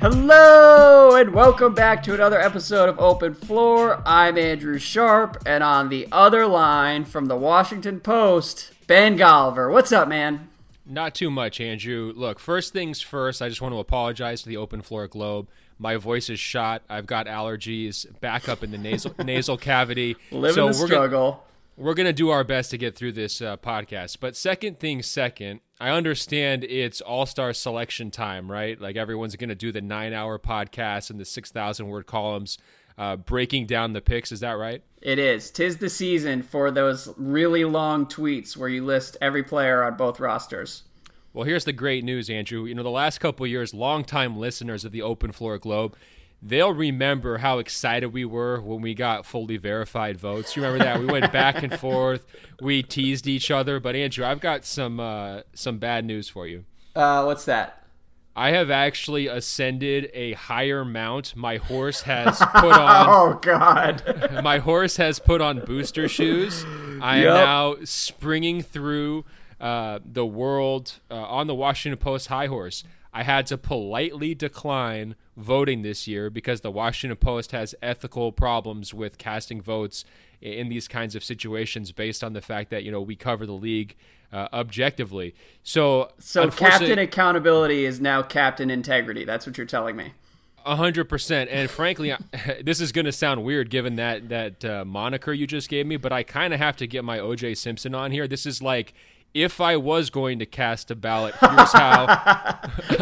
Hello and welcome back to another episode of Open Floor. I'm Andrew Sharp, and on the other line from the Washington Post, Ben Golliver. What's up, man? Not too much, Andrew. Look, first things first, I just want to apologize to the Open Floor Globe. My voice is shot. I've got allergies, back up in the nasal nasal cavity. Living so the we're struggle. Gonna, we're gonna do our best to get through this uh, podcast. But second thing second, I understand it's All Star selection time, right? Like everyone's gonna do the nine hour podcast and the six thousand word columns, uh, breaking down the picks. Is that right? It is. Tis the season for those really long tweets where you list every player on both rosters. Well, here's the great news, Andrew. You know, the last couple years, longtime listeners of the Open Floor Globe, they'll remember how excited we were when we got fully verified votes. You remember that? We went back and forth, we teased each other. But Andrew, I've got some uh, some bad news for you. Uh, what's that? I have actually ascended a higher mount. My horse has put on. oh God! my horse has put on booster shoes. I am now springing through uh, the world uh, on the Washington Post high horse. I had to politely decline voting this year because the Washington Post has ethical problems with casting votes in these kinds of situations based on the fact that you know we cover the league uh, objectively. So, So Captain Accountability is now Captain Integrity. That's what you're telling me. A hundred percent, and frankly, this is going to sound weird given that that uh, moniker you just gave me, but I kind of have to get my OJ Simpson on here. This is like if I was going to cast a ballot, here's how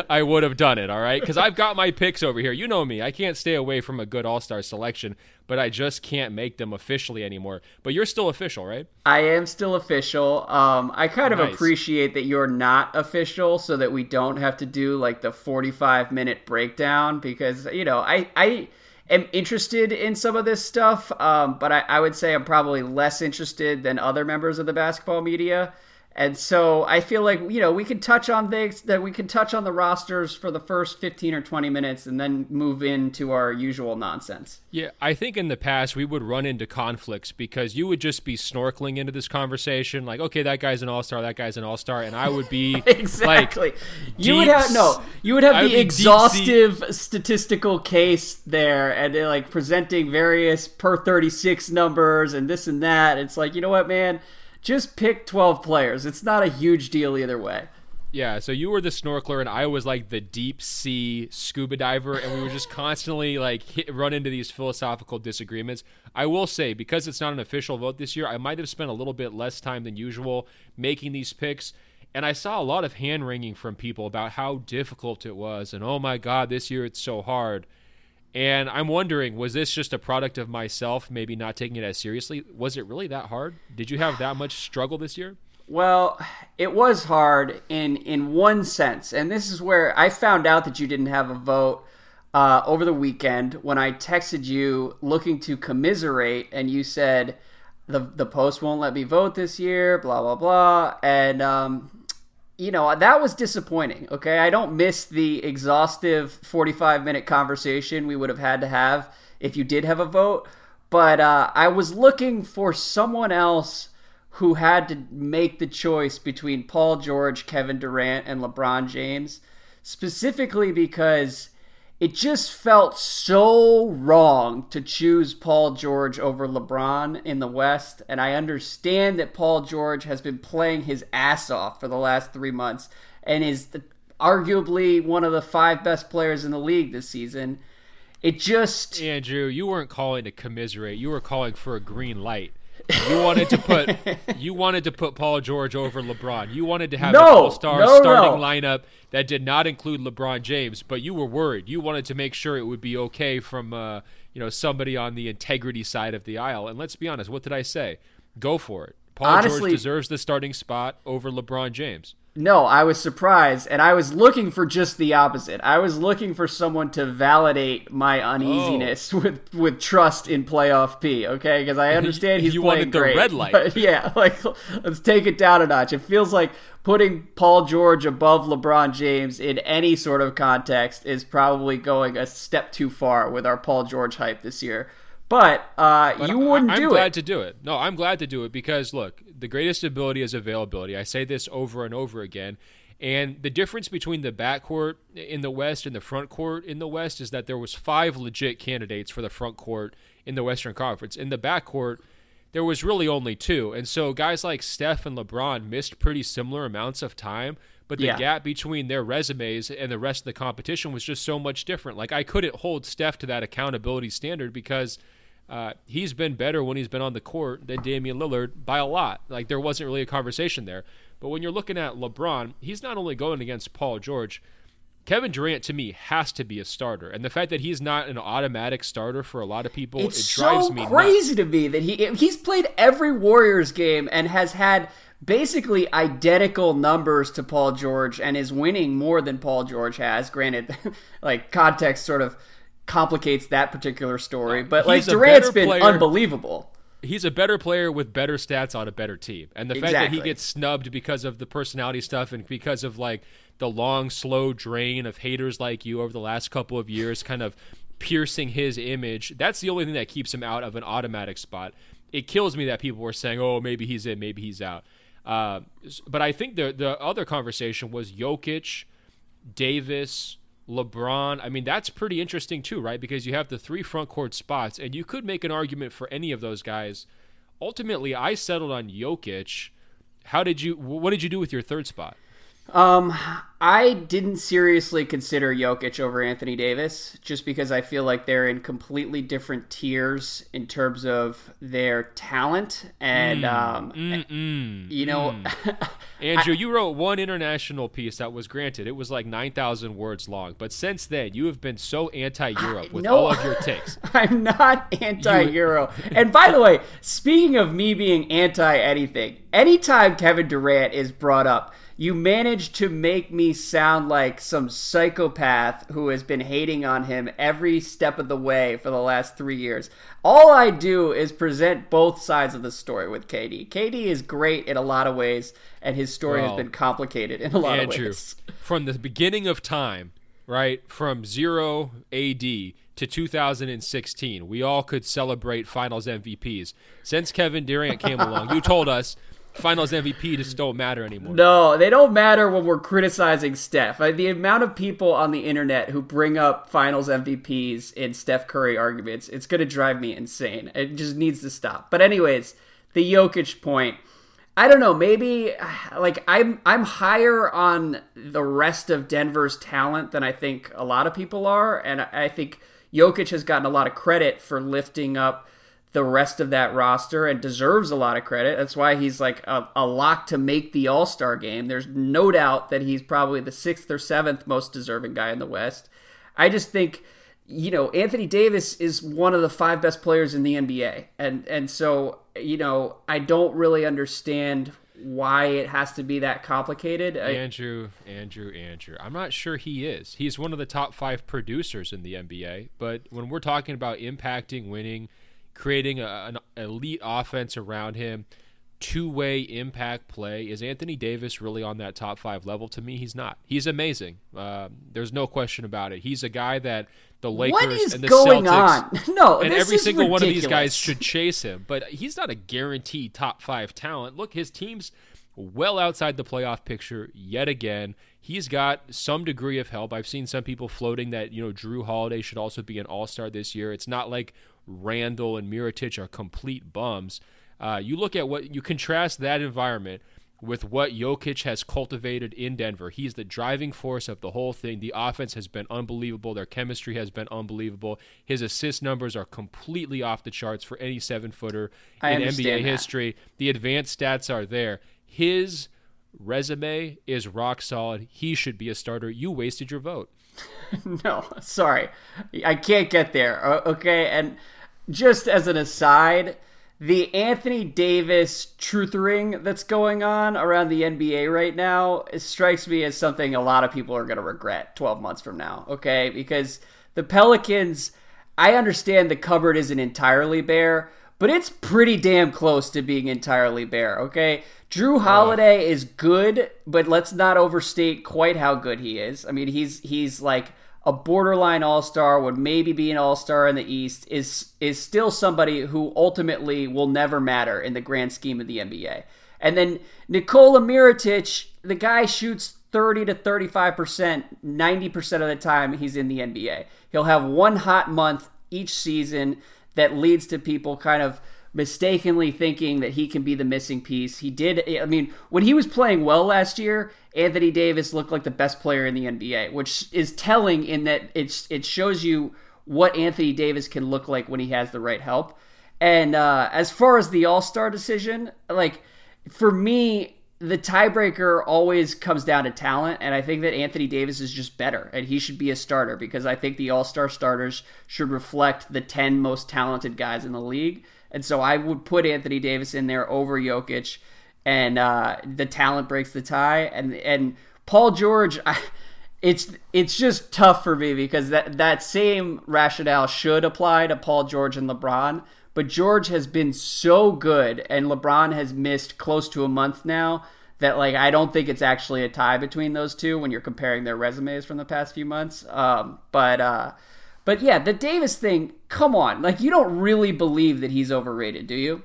I would have done it. All right, because I've got my picks over here. You know me; I can't stay away from a good All Star selection, but I just can't make them officially anymore. But you're still official, right? I am still official. Um, I kind of Nice. appreciate that you're not official, so that we don't have to do like the 45 minute breakdown because you know I I am interested in some of this stuff, um, but I, I would say I'm probably less interested than other members of the basketball media. And so I feel like you know we can touch on things that we can touch on the rosters for the first 15 or 20 minutes and then move into our usual nonsense. Yeah, I think in the past we would run into conflicts because you would just be snorkeling into this conversation, like, okay, that guy's an all star, that guy's an all star, and I would be exactly. Like, you would have no. You would have I would the sea- exhaustive statistical case there, and like presenting various per thirty six numbers and this and that. It's like you know what, man, just pick twelve players. It's not a huge deal either way. Yeah, so you were the snorkeler and I was like the deep sea scuba diver, and we were just constantly like hit, run into these philosophical disagreements. I will say, because it's not an official vote this year, I might have spent a little bit less time than usual making these picks. And I saw a lot of hand wringing from people about how difficult it was, and oh my god, this year it's so hard. And I'm wondering, was this just a product of myself maybe not taking it as seriously? Was it really that hard? Did you have that much struggle this year? Well, it was hard in in one sense, and this is where I found out that you didn't have a vote uh, over the weekend when I texted you looking to commiserate, and you said the the post won't let me vote this year, blah blah blah, and um, you know that was disappointing. Okay, I don't miss the exhaustive forty five minute conversation we would have had to have if you did have a vote, but uh, I was looking for someone else who had to make the choice between Paul George, Kevin Durant, and LeBron James, specifically because it just felt so wrong to choose Paul George over LeBron in the West. And I understand that Paul George has been playing his ass off for the last three months and is the, arguably one of the five best players in the league this season. It just. Andrew, you weren't calling to commiserate. You were calling for a green light. You wanted to put you wanted to put Paul George over LeBron. You wanted to have No, an all-star no, starting no. lineup that did not include LeBron James, but you were worried. You wanted to make sure it would be okay from uh, you know somebody on the integrity side of the aisle. And let's be honest, what did I say? Go for it. Paul Honestly- George deserves the starting spot over LeBron James. No, I was surprised, and I was looking for just the opposite. I was looking for someone to validate my uneasiness oh. with with trust in playoff P. Okay, because I understand he's You playing wanted the great, red light. yeah, like let's take it down a notch. It feels like putting Paul George above LeBron James in any sort of context is probably going a step too far with our Paul George hype this year. But, uh, But you wouldn't I'm do it. I'm glad to do it. No, I'm glad to do it because look, the greatest ability is availability. I say this over and over again. And the difference between the backcourt in the West and the front court in the West is that there was five legit candidates for the front court in the Western Conference. In the backcourt, there was really only two. And so guys like Steph and LeBron missed pretty similar amounts of time, but the yeah. gap between their resumes and the rest of the competition was just so much different. Like I couldn't hold Steph to that accountability standard because uh, he's been better when he's been on the court than Damian Lillard by a lot. Like there wasn't really a conversation there. But when you're looking at LeBron, he's not only going against Paul George. Kevin Durant to me has to be a starter, and the fact that he's not an automatic starter for a lot of people, it's it drives so me crazy nuts. to me that he he's played every Warriors game and has had basically identical numbers to Paul George and is winning more than Paul George has. Granted, like context sort of complicates that particular story, but like Durant's been player. unbelievable he's a better player with better stats on a better team. And the exactly. fact that he gets snubbed because of the personality stuff and because of like the long, slow drain of haters like you over the last couple of years, kind of piercing his image, that's the only thing that keeps him out of an automatic spot. It kills me that people were saying, "Oh, maybe he's in, maybe he's out." Uh, but I think the the other conversation was Jokic, Davis, LeBron. I mean, that's pretty interesting too, right? Because you have the three front court spots, and you could make an argument for any of those guys. Ultimately, I settled on Jokic. How did you? What did you do with your third spot? Um, I didn't seriously consider Jokic over Anthony Davis just because I feel like they're in completely different tiers in terms of their talent and mm, um, mm, you know, mm. Andrew, I, you wrote one international piece that was granted it was like nine thousand words long, but since then you have been so anti-Europe with no, all of your takes. I'm not anti-Euro. and by the way, speaking of me being anti anything, anytime Kevin Durant is brought up you managed to make me sound like some psychopath who has been hating on him every step of the way for the last three years. All I do is present both sides of the story with KD. KD is great in a lot of ways, and his story well, has been complicated in a lot Andrew, of ways. From the beginning of time, right, from zero AD to 2016, we all could celebrate finals MVPs. Since Kevin Durant came along, you told us Finals MVP just don't matter anymore. No, they don't matter when we're criticizing Steph. The amount of people on the internet who bring up Finals MVPs in Steph Curry arguments, it's going to drive me insane. It just needs to stop. But anyways, the Jokic point. I don't know. Maybe like I'm I'm higher on the rest of Denver's talent than I think a lot of people are, and I think Jokic has gotten a lot of credit for lifting up the rest of that roster and deserves a lot of credit. That's why he's like a, a lock to make the All Star game. There's no doubt that he's probably the sixth or seventh most deserving guy in the West. I just think, you know, Anthony Davis is one of the five best players in the NBA, and and so you know, I don't really understand why it has to be that complicated. Andrew, Andrew, Andrew. I'm not sure he is. He's one of the top five producers in the NBA, but when we're talking about impacting, winning creating a, an elite offense around him, two way impact play. Is Anthony Davis really on that top five level? To me, he's not. He's amazing. Uh, there's no question about it. He's a guy that the Lakers and the Celtics, on? No, and every single ridiculous. one of these guys should chase him. But he's not a guaranteed top five talent. Look, his team's well outside the playoff picture yet again. He's got some degree of help. I've seen some people floating that you know Jrue Holiday should also be an All Star this year. It's not like Randle and Mirotic are complete bums. Uh, you look at what you contrast that environment with what Jokic has cultivated in Denver. He's the driving force of the whole thing. The offense has been unbelievable. Their chemistry has been unbelievable. His assist numbers are completely off the charts for any seven footer in NBA that. history. The advanced stats are there. His resume is rock solid. He should be a starter. You wasted your vote. no, sorry. I can't get there. Okay. And just as an aside, the Anthony Davis truthering that's going on around the NBA right now strikes me as something a lot of people are going to regret 12 months from now, okay? Because the Pelicans, I understand the cupboard isn't entirely bare, but it's pretty damn close to being entirely bare, okay? Jrue Holiday is good, but let's not overstate quite how good he is. I mean, he's he's like a borderline all-star would maybe be an all-star in the East is is still somebody who ultimately will never matter in the grand scheme of the NBA. And then Nikola Mirotic, the guy shoots 30 to 35%, 90% of the time he's in the NBA. He'll have one hot month each season that leads to people kind of mistakenly thinking that he can be the missing piece. He did I mean, when he was playing well last year, Anthony Davis looked like the best player in the NBA, which is telling in that it's it shows you what Anthony Davis can look like when he has the right help. And uh, as far as the All Star decision, like for me, the tiebreaker always comes down to talent, and I think that Anthony Davis is just better, and he should be a starter because I think the All Star starters should reflect the ten most talented guys in the league, and so I would put Anthony Davis in there over Jokic, and uh, the talent breaks the tie, and and Paul George. I, it's it's just tough for me because that that same rationale should apply to Paul George and LeBron, but George has been so good, and LeBron has missed close to a month now that like I don't think it's actually a tie between those two when you're comparing their resumes from the past few months. Um, but uh, but yeah, the Davis thing. Come on, like you don't really believe that he's overrated, do you?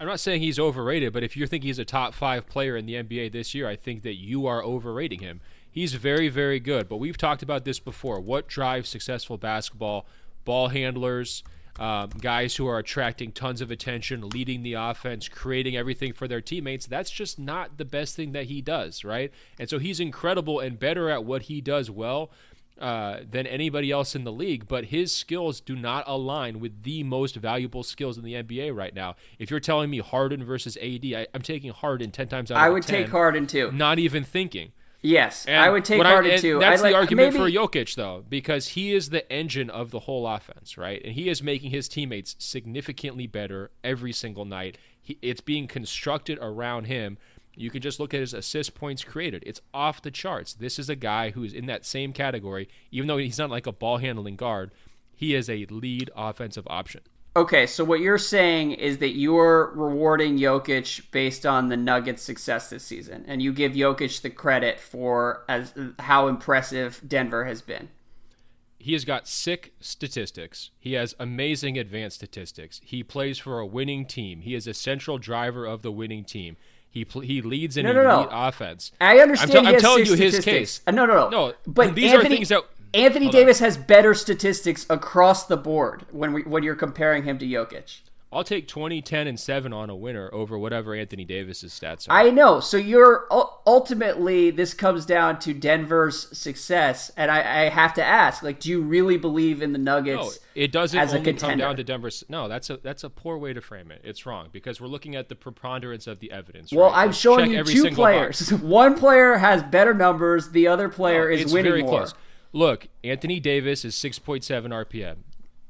I'm not saying he's overrated, but if you think he's a top five player in the NBA this year, I think that you are overrating him. He's very, very good, but we've talked about this before. What drives successful basketball? Ball handlers, um, guys who are attracting tons of attention, leading the offense, creating everything for their teammates. That's just not the best thing that he does, right? And so he's incredible and better at what he does well. Uh, than anybody else in the league, but his skills do not align with the most valuable skills in the NBA right now. If you're telling me Harden versus AD, I, am taking Harden ten times out. I would 10, take Harden too. Not even thinking. Yes, and I would take Harden I, too. That's I, the like, argument maybe... for Jokic, though, because he is the engine of the whole offense, right? And he is making his teammates significantly better every single night. He, it's being constructed around him. You can just look at his assist points created. It's off the charts. This is a guy who is in that same category, even though he's not like a ball handling guard. He is a lead offensive option. Okay, so what you're saying is that you're rewarding Jokic based on the Nuggets' success this season, and you give Jokic the credit for as how impressive Denver has been. He has got sick statistics. He has amazing advanced statistics. He plays for a winning team. He is a central driver of the winning team. He pl- he leads in no, no, elite no. offense. I understand. I'm, t- I'm telling you his case. Uh, no, no, no. No, but these Anthony, are things that Anthony Davis on. has better statistics across the board when we, when you're comparing him to Jokic. I'll take 20, 10, and 7 on a winner over whatever Anthony Davis's stats are. I know. So you're ultimately this comes down to Denver's success, and I, I have to ask, like, do you really believe in the Nuggets? No, it doesn't as only come down to Denver's. No, that's a that's a poor way to frame it. It's wrong because we're looking at the preponderance of the evidence. Well, right? I'm Let's showing you two players. One player has better numbers. The other player no, is winning more. Close. Look, Anthony Davis is 6.7 RPM.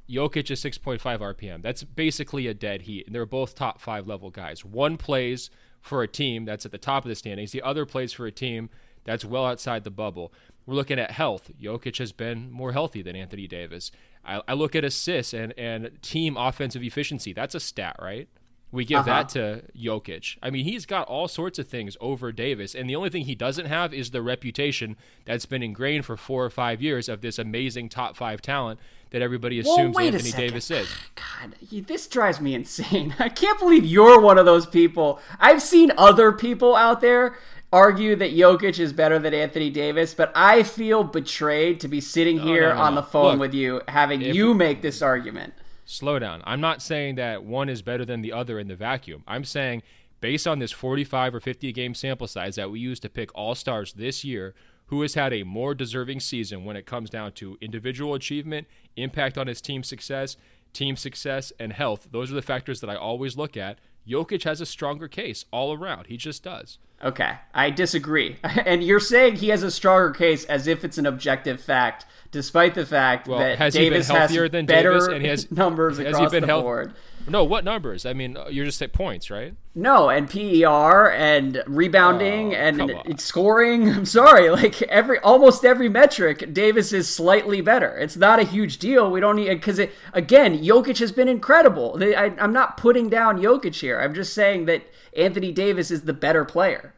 Jokic is 6.5 RPM. That's basically a dead heat. And they're both top five level guys. One plays for a team that's at the top of the standings, the other plays for a team that's well outside the bubble. We're looking at health. Jokic has been more healthy than Anthony Davis. I, I look at assists and, and team offensive efficiency. That's a stat, right? We give uh-huh. that to Jokic. I mean, he's got all sorts of things over Davis, and the only thing he doesn't have is the reputation that's been ingrained for four or five years of this amazing top five talent that everybody assumes well, Anthony Davis is. God, this drives me insane. I can't believe you're one of those people. I've seen other people out there argue that Jokic is better than Anthony Davis, but I feel betrayed to be sitting here no, no, no. on the phone Look, with you having you make this argument slow down. I'm not saying that one is better than the other in the vacuum. I'm saying based on this 45 or 50 game sample size that we use to pick all stars this year, who has had a more deserving season when it comes down to individual achievement, impact on his team success, team success, and health. Those are the factors that I always look at. Jokic has a stronger case all around. He just does. Okay, I disagree. and you're saying he has a stronger case as if it's an objective fact despite the fact well, that has Davis he been healthier has than better Davis and he has numbers has across he been the board. No, what numbers? I mean, uh, you're just at points, right? No, and PER and rebounding oh, and scoring. I'm sorry, like every almost every metric, Davis is slightly better. It's not a huge deal. We don't need because it again, Jokic has been incredible. I, I'm not putting down Jokic here. I'm just saying that Anthony Davis is the better player.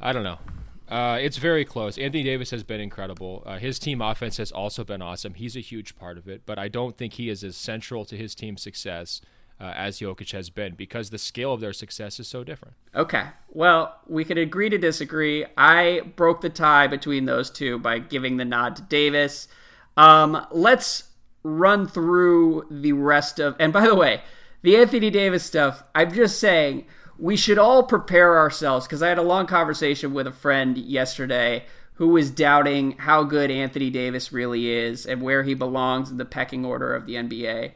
I don't know. Uh, it's very close. Anthony Davis has been incredible. Uh, his team offense has also been awesome. He's a huge part of it, but I don't think he is as central to his team's success uh, as Jokic has been because the scale of their success is so different. Okay. Well, we could agree to disagree. I broke the tie between those two by giving the nod to Davis. Um, let's run through the rest of. And by the way, the Anthony Davis stuff, I'm just saying we should all prepare ourselves because I had a long conversation with a friend yesterday who was doubting how good Anthony Davis really is and where he belongs in the pecking order of the NBA.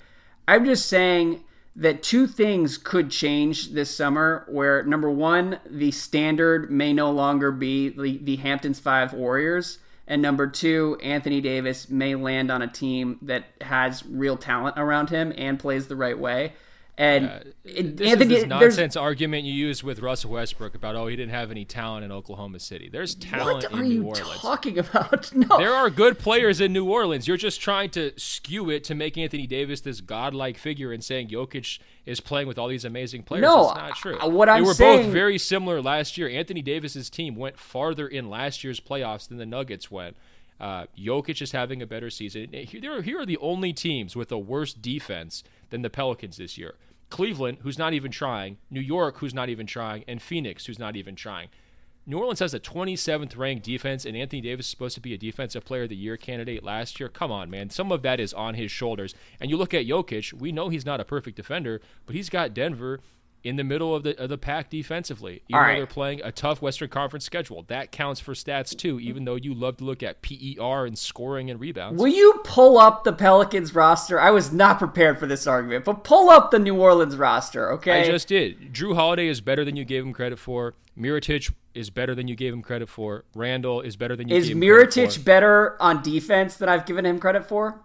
I'm just saying that two things could change this summer where number one the standard may no longer be the, the hamptons five warriors and number two anthony davis may land on a team that has real talent around him and plays the right way and uh, this Anthony, is this nonsense argument you use with Russell Westbrook about oh he didn't have any talent in Oklahoma City. There's talent in New Orleans. What are you talking about? No, there are good players in New Orleans. You're just trying to skew it to make Anthony Davis this godlike figure and saying Jokic is playing with all these amazing players. No, That's not true. What I'm they were saying, both very similar last year. Anthony Davis's team went farther in last year's playoffs than the Nuggets went. Uh, Jokic is having a better season. Here, here are the only teams with a worse defense than the Pelicans this year. Cleveland, who's not even trying, New York, who's not even trying, and Phoenix, who's not even trying. New Orleans has a 27th ranked defense, and Anthony Davis is supposed to be a Defensive Player of the Year candidate last year. Come on, man. Some of that is on his shoulders. And you look at Jokic, we know he's not a perfect defender, but he's got Denver in the middle of the of the pack defensively, even though they're playing a tough Western Conference schedule. That counts for stats too, even though you love to look at PER and scoring and rebounds. Will you pull up the Pelicans roster? I was not prepared for this argument, but pull up the New Orleans roster, okay? I just did. Jrue Holiday is better than you gave him credit for. Mirotic is better than you gave him credit for. Randle is better than you is gave him Mirotic credit for. better on defense than I've given him credit for?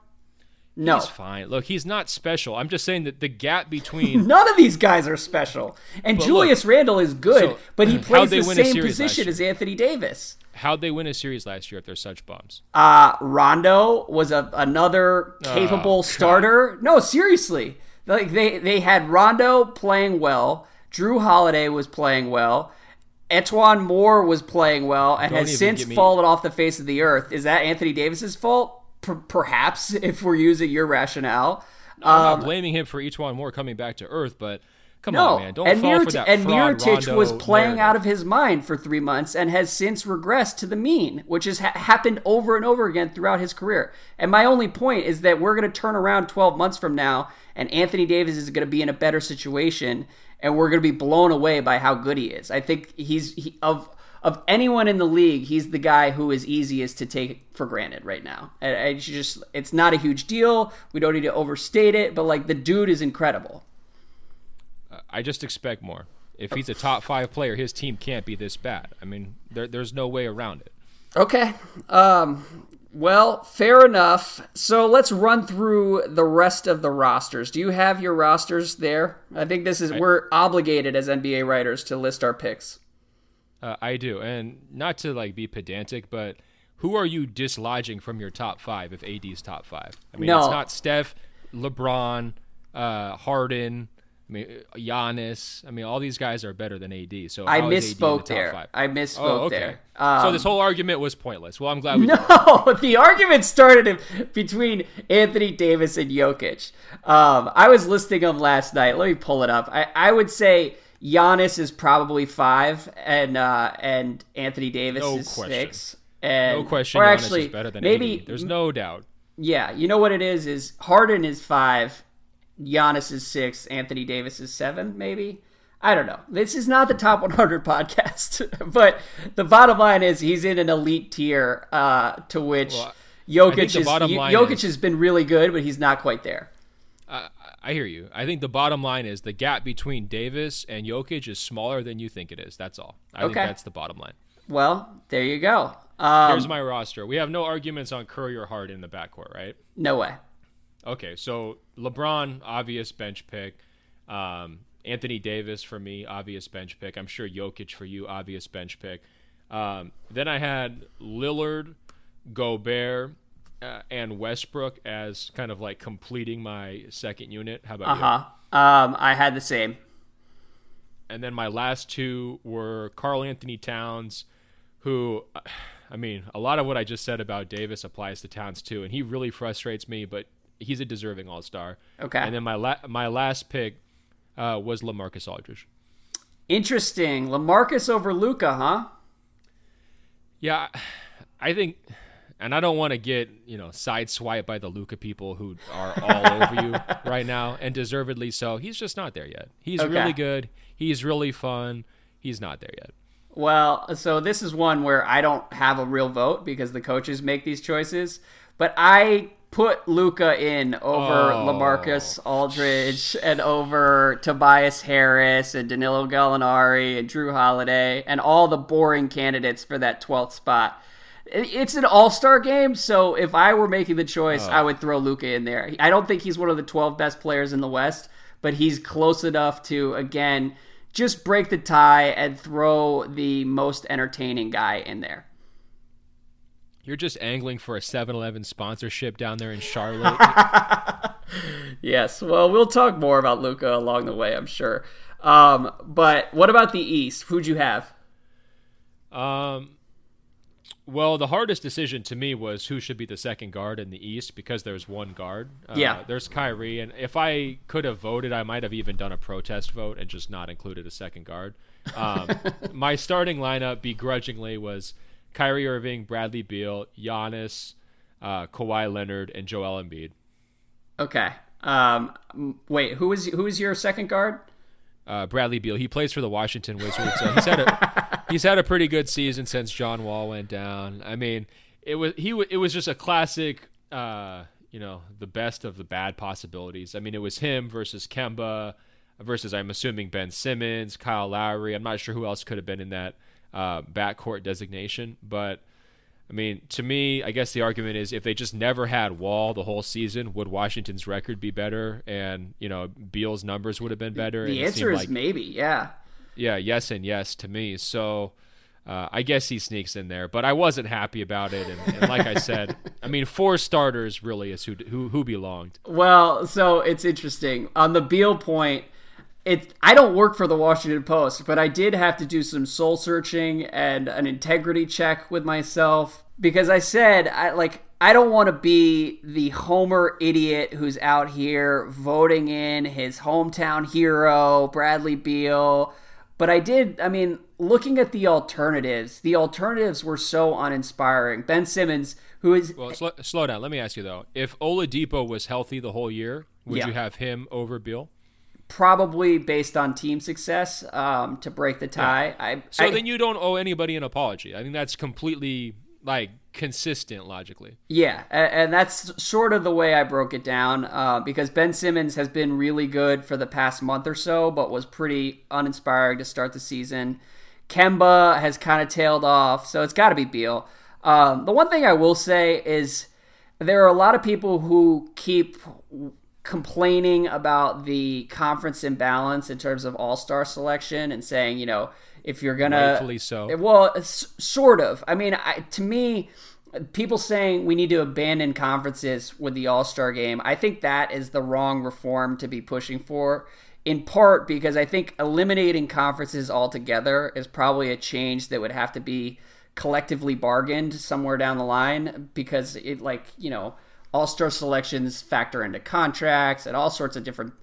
No. He's fine. Look, he's not special. I'm just saying that the gap between none of these guys are special. And but Julius look, Randle is good, so, but he plays the same position as Anthony Davis. How'd they win a series last year if they're such bums? Uh Rondo was a, another capable oh, starter. No, seriously. Like they they had Rondo playing well. Jrue Holiday was playing well. E'Twaun Moore was playing well and Don't has since me... fallen off the face of the earth. Is that Anthony Davis's fault? Perhaps if we're using your rationale. No, I'm um, not blaming him for E'Twaun Moore coming back to earth, but come no, on, man, don't and fall for that. And Mirotic was playing narrative. out of his mind for three months and has since regressed to the mean, which has ha- happened over and over again throughout his career. And my only point is that we're going to turn around 12 months from now, and Anthony Davis is going to be in a better situation, and we're going to be blown away by how good he is. I think he's he, of of anyone in the league, he's the guy who is easiest to take for granted right now. It's just it's not a huge deal. We don't need to overstate it, but like the dude is incredible. I just expect more. If he's a top five player, his team can't be this bad. I mean, there, there's no way around it. Okay. Um, well, fair enough. So let's run through the rest of the rosters. Do you have your rosters there? I think this is I, we're obligated as NBA writers to list our picks. Uh, I do, and not to like be pedantic, but who are you dislodging from your top five if AD's top five? I mean, no. it's not Steph, LeBron, uh, Harden. I mean, Giannis. I mean, all these guys are better than AD. So I misspoke the there. Five? I misspoke oh, okay. there. Um, so this whole argument was pointless. Well, I'm glad we. No, the argument started between Anthony Davis and Jokic. Um, I was listing them last night. Let me pull it up. I, I would say Giannis is probably five, and uh, and Anthony Davis no is question. six. And, no question. Or Giannis actually, better than maybe 80. there's no doubt. Yeah, you know what it is? Is Harden is five, Giannis is six, Anthony Davis is seven, maybe. I don't know. This is not the top 100 podcast, but the bottom line is he's in an elite tier to which well, Jokic is. Jokic is, has been really good, but he's not quite there. I hear you. I think the bottom line is the gap between Davis and Jokic is smaller than you think it is. That's all. I okay. think that's the bottom line. Well, there you go. Um, Here's my roster. We have no arguments on Curry or Harden in the backcourt, right? No way. Okay, so LeBron, obvious bench pick. Um, Anthony Davis for me, obvious bench pick. I'm sure Jokic for you, obvious bench pick. Um, then I had Lillard, Gobert, uh, and Westbrook as kind of like completing my second unit. How about uh-huh. you? Um, I had the same. And then my last two were Karl-Anthony Towns, who, I mean, a lot of what I just said about Davis applies to Towns too, and he really frustrates me, but he's a deserving All Star. Okay. And then my la- my last pick uh, was LaMarcus Aldridge. Interesting. LaMarcus over Luka, huh? Yeah, I think, and I don't want to get you know sideswiped by the Luka people who are all over you right now, and deservedly so. He's just not there yet. He's Okay. really good. He's really fun. He's not there yet. Well, so this is one where I don't have a real vote because the coaches make these choices, but I put Luka in over Oh. LaMarcus Aldridge and over Tobias Harris and Danilo Gallinari and Jrue Holiday and all the boring candidates for that 12th spot. It- It's an all-star game, so if I were making the choice, I would throw Luka in there. I don't think he's one of the 12 best players in the West, but he's close enough to again just break the tie and throw the most entertaining guy in there. You're just angling for a 7-Eleven sponsorship down there in Charlotte. Yes, well, we'll talk more about Luka along the way, I'm sure. Um, but what about the East? Who'd you have? Um, well, the hardest decision to me was who should be the second guard in the East because there's one guard. Uh, Yeah. There's Kyrie, and if I could have voted, I might have even done a protest vote and just not included a second guard. Um, my starting lineup, begrudgingly, was Kyrie Irving, Bradley Beal, Giannis, uh, Kawhi Leonard, and Joel Embiid. Okay. Um, wait, who is who is your second guard? uh, Bradley Beal. He plays for the Washington Wizards, so he's had a he's had a pretty good season since John Wall went down. I mean, it was he it was just a classic. Uh, you know, the best of the bad possibilities. I mean, it was him versus Kemba versus I'm assuming Ben Simmons, Kyle Lowry. I'm not sure who else could have been in that uh, backcourt designation, but. I mean, to me, I guess the argument is if they just never had Wall the whole season, would Washington's record be better? And you know, Beal's numbers would have been better. The answer is like maybe, yeah. Yeah, yes and yes to me. So uh, I guess he sneaks in there, but I wasn't happy about it. And, and like I said, I mean, four starters really is who who who belonged. Well, so it's interesting. On the Beal point, it I don't work for the Washington Post, but I did have to do some soul searching and an integrity check with myself because I said I like I don't want to be the homer idiot who's out here voting in his hometown hero, Bradley Beal. But I did, I mean, looking at the alternatives, the alternatives were so uninspiring. Ben Simmons, who is Well, slow, slow down. Let me ask you though: if Oladipo was healthy the whole year, would Yeah. you have him over Beal? probably based on team success um, to break the tie. I, So I- then you don't owe anybody an apology. I think that's completely like consistent logically. yeah, and that's sort of the way I broke it down uh, because Ben Simmons has been really good for the past month or so, but was pretty uninspiring to start the season. Kemba has kind of tailed off, so it's got to be Beal. Um, the one thing I will say is there are a lot of people who keep complaining about the conference imbalance in terms of all star selection and saying, you know, if you're gonna Rightfully so. Eh, well, s- sort of. I mean, I, to me, people saying we need to abandon conferences with the All Star game, I think that is the wrong reform to be pushing for. In part because I think eliminating conferences altogether is probably a change that would have to be collectively bargained somewhere down the line because it, like, you know, All Star selections factor into contracts and all sorts of different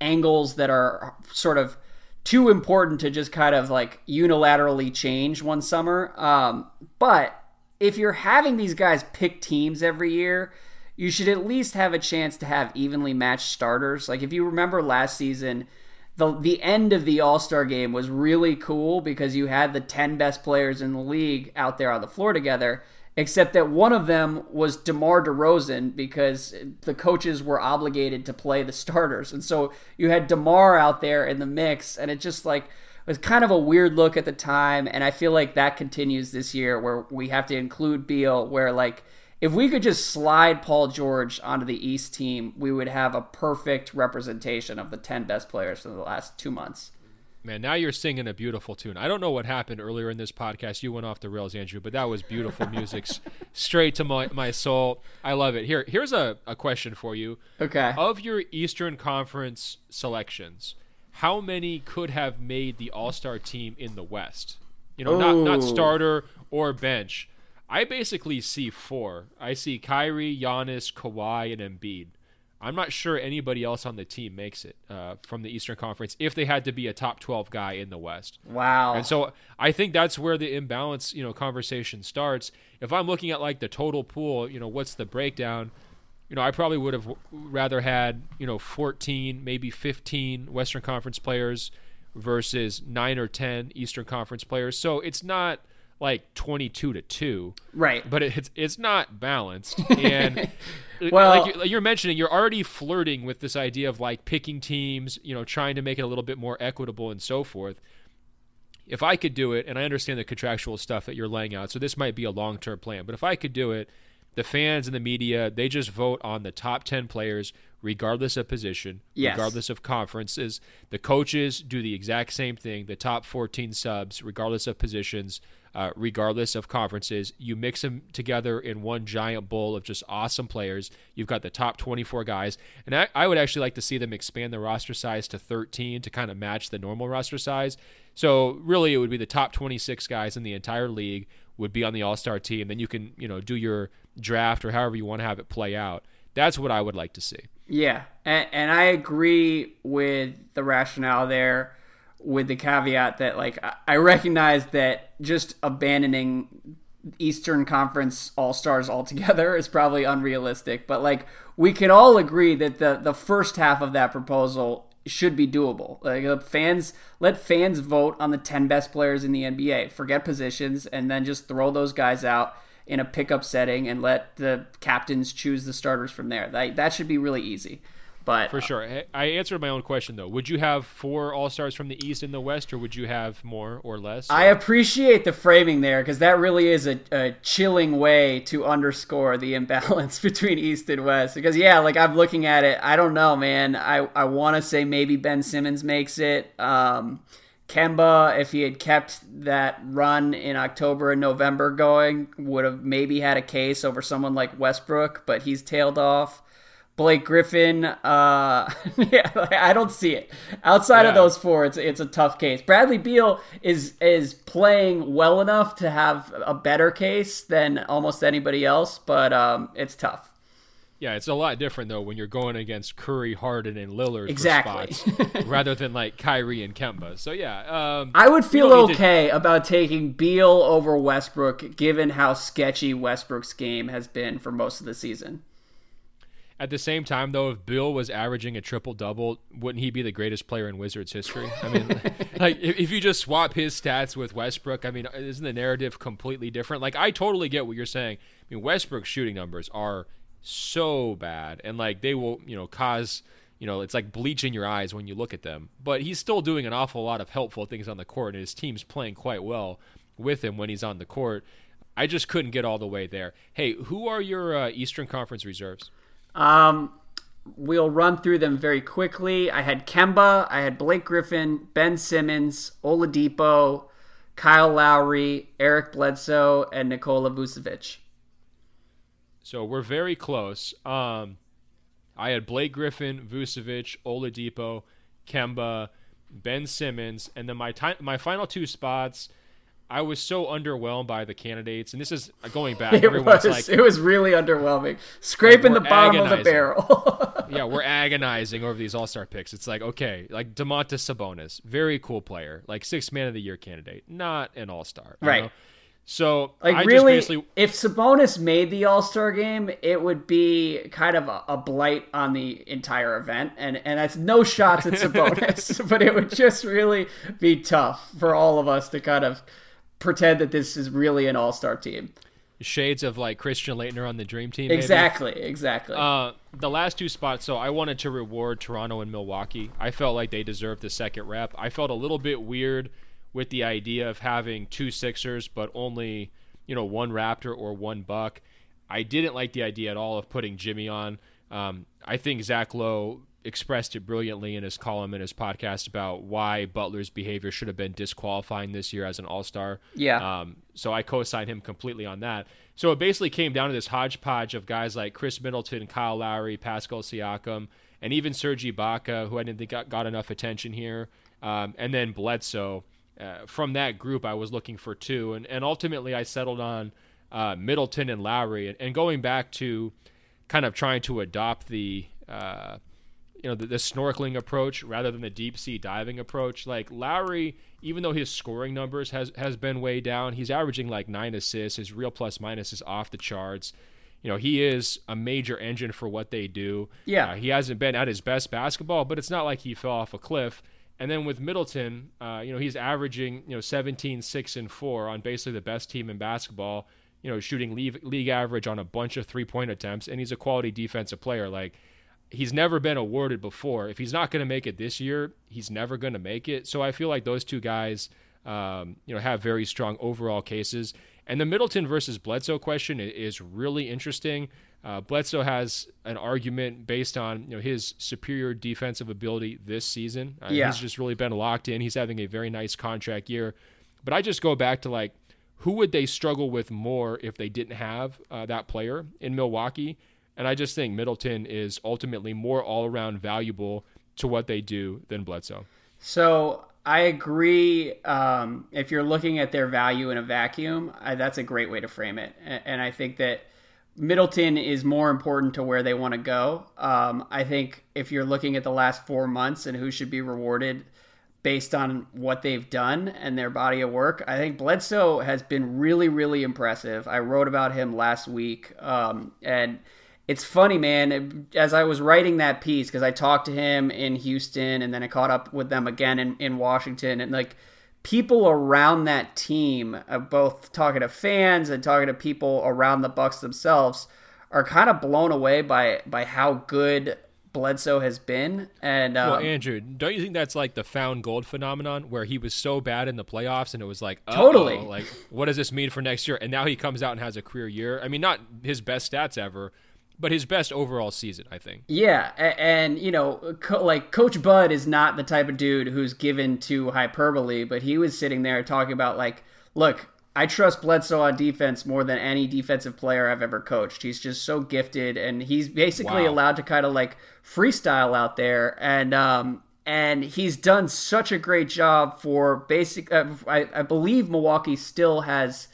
angles that are sort of too important to just kind of like unilaterally change one summer. Um, but if you're having these guys pick teams every year, you should at least have a chance to have evenly matched starters. Like if you remember last season, the the end of the All Star game was really cool because you had the ten best players in the league out there on the floor together. Except that one of them was DeMar DeRozan because the coaches were obligated to play the starters, and so you had DeMar out there in the mix, and it just like was kind of a weird look at the time. And I feel like that continues this year, where we have to include Beal, where like if we could just slide Paul George onto the East team, we would have a perfect representation of the 10 best players from the last two months. Man, now you're singing a beautiful tune. I don't know what happened earlier in this podcast. You went off the rails, Andrew, but that was beautiful music, straight to my, my soul. I love it. Here, here's a, a question for you. Okay. Of your Eastern Conference selections, how many could have made the All Star team in the West? You know, not not starter or bench. I basically see four. I see Kyrie, Giannis, Kawhi, and Embiid. I'm not sure anybody else on the team makes it uh, from the Eastern Conference if they had to be a top 12 guy in the West. Wow. And so I think that's where the imbalance, you know, conversation starts. If I'm looking at like the total pool, you know, what's the breakdown? You know, I probably would have rather had, you know, 14, maybe 15 Western Conference players versus 9 or 10 Eastern Conference players. So it's not like 22 to 2 right but it's it's not balanced and well like you're mentioning you're already flirting with this idea of like picking teams you know trying to make it a little bit more equitable and so forth. If i could do it and i understand the contractual stuff that you're laying out so this might be a long-term plan but if i could do it the fans and the media they just vote on the top 10 players regardless of position yes. regardless of conferences. The coaches do the exact same thing the top 14 subs regardless of positions uh, regardless of conferences. You mix them together in one giant bowl of just awesome players. You've got the top 24 guys. And I, I would actually like to see them expand the roster size to 13 to kind of match the normal roster size. So really, it would be the top 26 guys in the entire league would be on the All Star team. Then you can, you know, do your draft or however you want to have it play out. That's what I would like to see. Yeah, and, and I agree with the rationale there with the caveat that like I recognize that just abandoning Eastern Conference All Stars altogether is probably unrealistic, but like we can all agree that the the first half of that proposal should be doable. Like fans, let fans vote on the ten best players in the NBA. Forget positions, and then just throw those guys out in a pickup setting, and let the captains choose the starters from there. That that should be really easy. But for sure, I answered my own question though. Would you have four All Stars from the East and the West, or would you have more or less? I appreciate the framing there because that really is a, a, chilling way to underscore the imbalance between East and West. Because yeah, like I'm looking at it, I don't know, man. I I want to say maybe Ben Simmons makes it. Um, Kemba, if he had kept that run in October and November going, would have maybe had a case over someone like Westbrook, but he's tailed off. Blake Griffin. Uh, yeah, I don't see it outside yeah. of those four. It's it's a tough case. Bradley Beal is is playing well enough to have a better case than almost anybody else, but um, it's tough. Yeah, it's a lot different though when you're going against Curry, Harden, and Lillard exactly. spots rather than like Kyrie and Kemba. So yeah, um, I would feel okay to... about taking Beal over Westbrook, given how sketchy Westbrook's game has been for most of the season. At the same time, though, if Beal was averaging a triple double, wouldn't he be the greatest player in Wizards history? I mean, like if, if, you just swap his stats with Westbrook, I mean, isn't the narrative completely different? Like, I totally get what you're saying. I mean, Westbrook's shooting numbers are so bad, and like they will, you know, cause you know, it's like bleaching your eyes when you look at them. But he's still doing an awful lot of helpful things on the court, and his team's playing quite well with him when he's on the court. I just couldn't get all the way there. Hey, who are your uh, Eastern Conference reserves? Um, we'll run through them very quickly. I had Kemba, I had Blake Griffin, Ben Simmons, Oladipo, Kyle Lowry, Eric Bledsoe, and Nikola Vucevic. So we're very close. Um, I had Blake Griffin, Vucevic, Oladipo, Kemba, Ben Simmons, and then my time, my final two spots – I was so underwhelmed by the candidates, and this is going back. it was. Like, it was really underwhelming, scraping like the bottom agonizing. of the barrel. yeah, we're agonizing over these All Star picks. It's like okay, like Domantas Sabonis, very cool player, like six Man of the Year candidate, not an All Star, right? Know? So like I really, basically... if Sabonis made the All Star game, it would be kind of a, a, blight on the entire event, and and that's no shots at Sabonis, but it would just really be tough for all of us to kind of pretend that this is really an all star team. Shades of like Christian Laettner on the Dream Team. Maybe. Exactly, exactly. Uh, the last two spots, so I wanted to reward Toronto and Milwaukee. I felt like they deserved the second rep. I felt a little bit weird with the idea of having two Sixers, but only you know one Raptor or one Buck. I didn't like the idea at all of putting Jimmy on. Um, I think Zach Lowe expressed it brilliantly in his column in his podcast about why Butler's behavior should have been disqualifying this year as an All Star. Yeah. Um, so I co-signed him completely on that. So it basically came down to this hodgepodge of guys like Khris Middleton, Kyle Lowry, Pascal Siakam, and even Serge Ibaka, who I didn't think got, got enough attention here, um, and then Bledsoe. Uh, from that group, I was looking for two, and, and ultimately I settled on uh, Middleton and Lowry. And, and going back to kind of trying to adopt the uh, you know the, the, snorkeling approach rather than the deep sea diving approach. Like Lowry, even though his scoring numbers has has been way down, he's averaging like nine assists. His real plus minus is off the charts. You know he is a major engine for what they do. Yeah, uh, he hasn't been at his best basketball, but it's not like he fell off a cliff. And then with Middleton, uh, you know he's averaging you know 17, 6, and 4 on basically the best team in basketball. You know shooting league, league average on a bunch of three point attempts, and he's a quality defensive player. Like he's never been awarded before. If he's not going to make it this year, he's never going to make it. So I feel like those two guys, um, you know, have very strong overall cases. And the Middleton versus Bledsoe question is really interesting. Uh, Bledsoe has an argument based on you know his superior defensive ability this season. Uh, yeah. He's just really been locked in. He's having a very nice contract year. But I just go back to like, who would they struggle with more if they didn't have uh, that player in Milwaukee? And I just think Middleton is ultimately more all around valuable to what they do than Bledsoe. So I agree. Um, if you're looking at their value in a vacuum, I, that's a great way to frame it. And, and, I think that Middleton is more important to where they want to go. Um, I think if you're looking at the last four months and who should be rewarded based on what they've done and their body of work, I think Bledsoe has been really, really impressive. I wrote about him last week. Um, and it's funny, man. As I was writing that piece, because I talked to him in Houston and then I caught up with them again in, in Washington, and like people around that team, uh, both talking to fans and talking to people around the Bucks themselves, are kind of blown away by by how good Bledsoe has been. And um, well, Andrew, don't you think that's like the found gold phenomenon, where he was so bad in the playoffs, and it was like totally like what does this mean for next year? And now he comes out and has a career year. I mean, not his best stats ever, but his best overall season, I think. Yeah, and, you know, co- like Coach Bud is not the type of dude who's given to hyperbole, but he was sitting there talking about like, look, I trust Bledsoe on defense more than any defensive player I've ever coached. He's just so gifted, and he's basically wow. allowed to kind of like freestyle out there, and um, and he's done such a great job for basic. Uh, I, I believe Milwaukee still has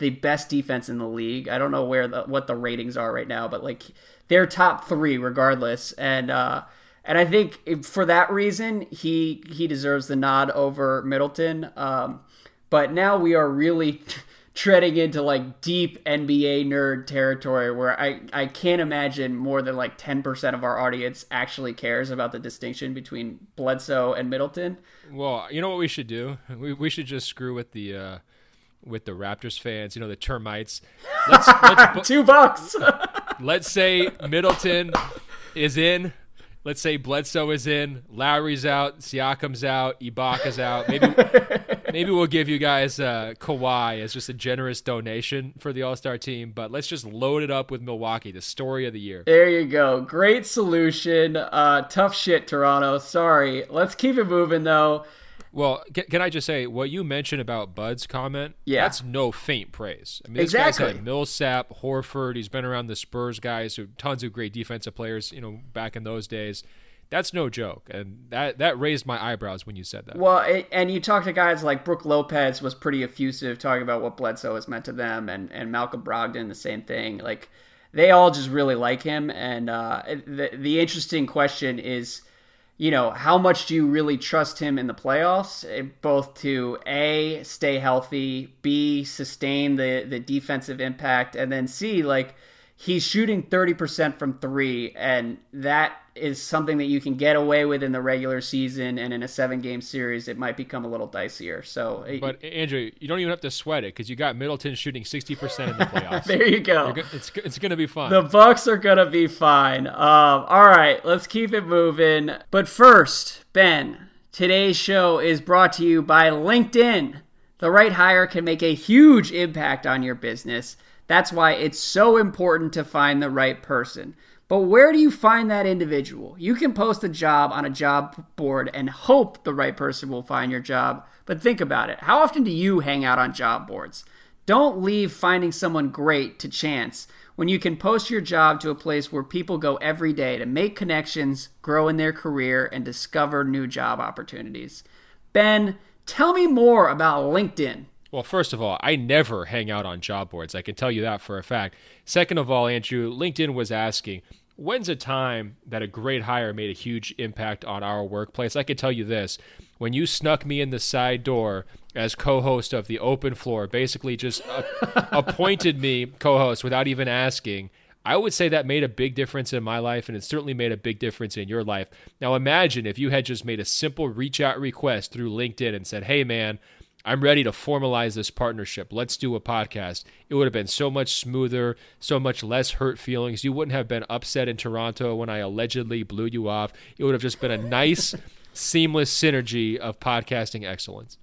the best defense in the league. I don't know where the what the ratings are right now, but like they're top three regardless. And uh, and I think for that reason, he he deserves the nod over Middleton. Um, but now we are really treading into like deep NBA nerd territory where I, I can't imagine more than like 10% of our audience actually cares about the distinction between Bledsoe and Middleton. Well, you know what we should do? We, we should just screw with the uh, with the Raptors fans, you know, the termites. Let's, let's two bucks. let's say Middleton is in. Let's say Bledsoe is in. Lowry's out. Siakam's out. Ibaka's out. Maybe maybe we'll give you guys uh, Kawhi as just a generous donation for the All Star team. But let's just load it up with Milwaukee, the story of the year. There you go. Great solution. Uh, tough shit, Toronto. Sorry. Let's keep it moving though. Well, can, can, I just say what you mentioned about Bud's comment? Yeah, that's no faint praise. I mean, this exactly. guy's had Millsap, Horford. He's been around the Spurs guys, who tons of great defensive players. You know, back in those days. That's no joke, and that that raised my eyebrows when you said that. Well, it, and you talk to guys like Brook Lopez was pretty effusive, talking about what Bledsoe has meant to them, and and Malcolm Brogdon the same thing. Like they all just really like him, and uh, the the interesting question is you know, how much do you really trust him in the playoffs, eh, both to A, stay healthy, B, sustain the, the defensive impact, and then C, like, he's shooting 30% from three, and that is something that you can get away with in the regular season, and in a seven game series, it might become a little dicier. So, but Andrew, you don't even have to sweat it because you got Middleton shooting 60% in the playoffs. there you go. Go- it's it's going to be fun. The Bucks are going to be fine. Um, all right, let's keep it moving. But first, Ben, today's show is brought to you by LinkedIn. The right hire can make a huge impact on your business. That's why it's so important to find the right person. But where do you find that individual? You can post a job on a job board and hope the right person will find your job. But think about it. How often do you hang out on job boards? Don't leave finding someone great to chance when you can post your job to a place where people go every day to make connections, grow in their career, and discover new job opportunities. Ben, tell me more about LinkedIn. Well, first of all, I never hang out on job boards. I can tell you that for a fact. Second of all, Andrew, LinkedIn was asking, when's a time that a great hire made a huge impact on our workplace? I can tell you this. When you snuck me in the side door as co-host of the open floor, basically just uh, appointed me co-host without even asking, I would say that made a big difference in my life, and it certainly made a big difference in your life. Now, imagine if you had just made a simple reach out request through LinkedIn and said, Hey, man, I'm ready to formalize this partnership. Let's do a podcast. It would have been so much smoother, so much less hurt feelings. You wouldn't have been upset in Toronto when I allegedly blew you off. It would have just been a nice, seamless synergy of podcasting excellence.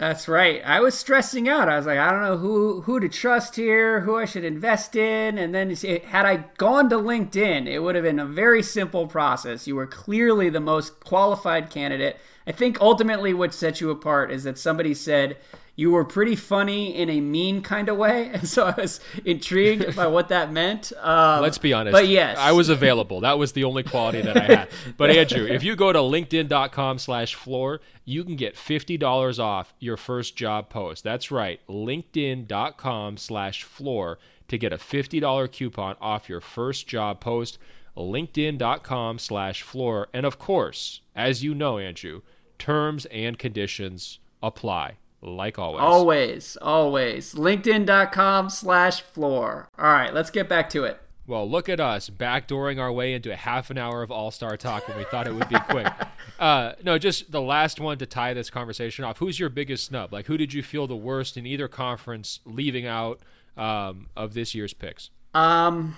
That's right. I was stressing out. I was like, I don't know who who to trust here, who I should invest in, and then had I gone to LinkedIn, it would have been a very simple process. You were clearly the most qualified candidate. I think ultimately what set you apart is that somebody said you were pretty funny in a mean kind of way, and so I was intrigued by what that meant. Um, Let's be honest. But yes, I was available. That was the only quality that I had. But Andrew, if you go to LinkedIn.com/floor, you can get fifty dollars off your first job post. That's right, LinkedIn.com/floor to get a fifty dollar coupon off your first job post. LinkedIn.com/floor, and of course, as you know, Andrew, terms and conditions apply like always. Always, always. LinkedIn.com slash floor. All right, let's get back to it. Well, look at us backdooring our way into a half an hour of all star talk when we thought it would be quick. uh, no, just the last one to tie this conversation off. Who's your biggest snub? Like, who did you feel the worst in either conference leaving out um, of this year's picks? Um,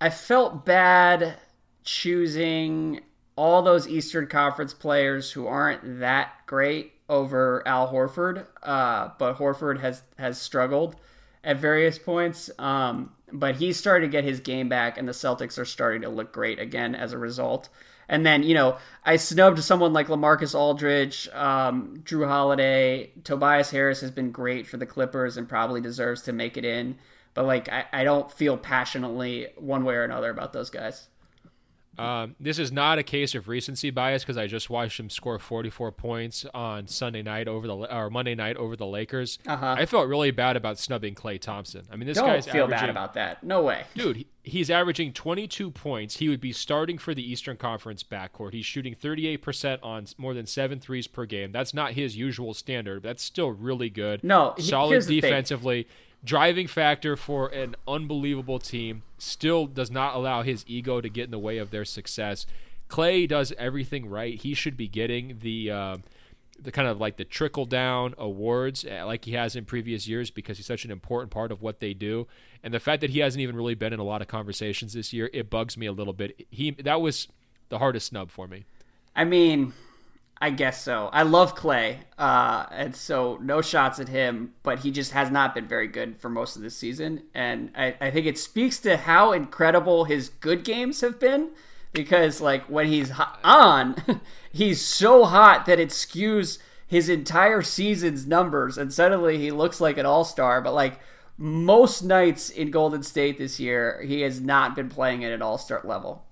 I felt bad choosing all those Eastern Conference players who aren't that great over Al Horford, uh, but Horford has has struggled at various points. Um, but he's starting to get his game back, and the Celtics are starting to look great again as a result. And then, you know, I snubbed someone like LaMarcus Aldridge, um, Jrue Holiday, Tobias Harris has been great for the Clippers and probably deserves to make it in. But like, I, I don't feel passionately one way or another about those guys. Um, this is not a case of recency bias because I just watched him score 44 points on Sunday night over the or Monday night over the Lakers. Uh-huh. I felt really bad about snubbing Klay Thompson. I mean, this Don't guy's feel bad about that. No way, dude. He's averaging 22 points. He would be starting for the Eastern Conference backcourt. He's shooting 38% on more than seven threes per game. That's not his usual standard. but That's still really good. No, solid defensively driving factor for an unbelievable team still does not allow his ego to get in the way of their success. Klay does everything right. He should be getting the uh, the kind of like the trickle down awards uh, like he has in previous years because he's such an important part of what they do. And the fact that he hasn't even really been in a lot of conversations this year, it bugs me a little bit. He that was the hardest snub for me. I mean, I guess so. I love Klay, uh, and so no shots at him, but he just has not been very good for most of this season. And I, I think it speaks to how incredible his good games have been because, like, when he's on, he's so hot that it skews his entire season's numbers, and suddenly he looks like an all star. But, like, most nights in Golden State this year, he has not been playing at an all star level.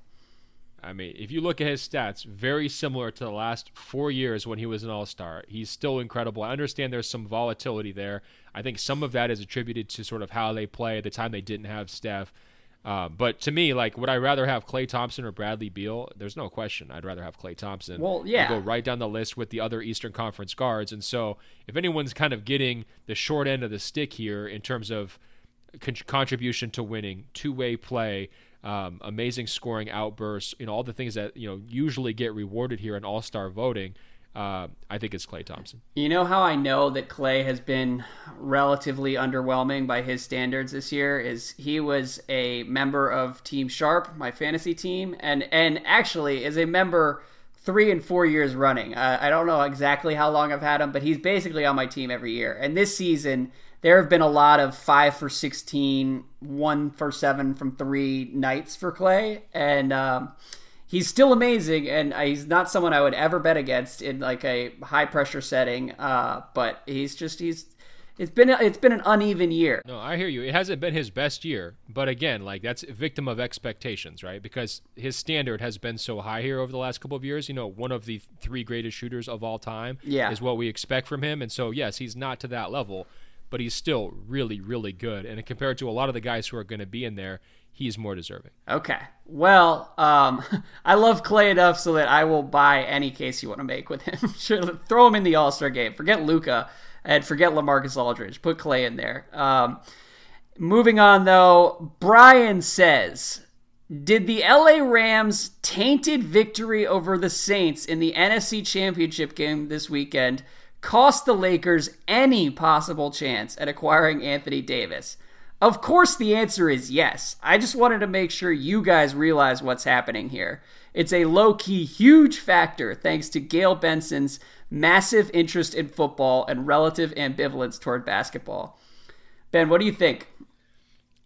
I mean, if you look at his stats, very similar to the last four years when he was an All Star. He's still incredible. I understand there's some volatility there. I think some of that is attributed to sort of how they play at the time they didn't have Steph. Uh, but to me, like, would I rather have Klay Thompson or Bradley Beal? There's no question. I'd rather have Klay Thompson. Well, yeah. go right down the list with the other Eastern Conference guards. And so, if anyone's kind of getting the short end of the stick here in terms of con- contribution to winning, two way play, um, amazing scoring outbursts, you know, all the things that you know usually get rewarded here in All Star voting. Uh, I think it's Klay Thompson. You know how I know that Klay has been relatively underwhelming by his standards this year is he was a member of Team Sharp, my fantasy team, and and actually is a member three and four years running. Uh, I don't know exactly how long I've had him, but he's basically on my team every year. And this season, there have been a lot of five for 16, one for seven from three nights for Klay. And um, he's still amazing. And he's not someone I would ever bet against in like a high pressure setting. Uh, but he's just, he's, it's been it's been an uneven year. No, I hear you. It hasn't been his best year, but again, like that's victim of expectations, right? Because his standard has been so high here over the last couple of years. You know, one of the three greatest shooters of all time yeah. is what we expect from him, and so yes, he's not to that level but he's still really, really good. And compared to a lot of the guys who are going to be in there, he's more deserving. Okay. Well, um, I love Klay enough so that I will buy any case you want to make with him. throw him in the All Star game. Forget Luka and forget LaMarcus Aldridge. Put Klay in there. Um, moving on though, Brian says. Did the LA Rams' tainted victory over the Saints in the NFC Championship game this weekend cost the Lakers any possible chance at acquiring Anthony Davis? Of course, the answer is yes. I just wanted to make sure you guys realize what's happening here. It's a low key, huge factor thanks to Gayle Benson's massive interest in football and relative ambivalence toward basketball. Ben, what do you think?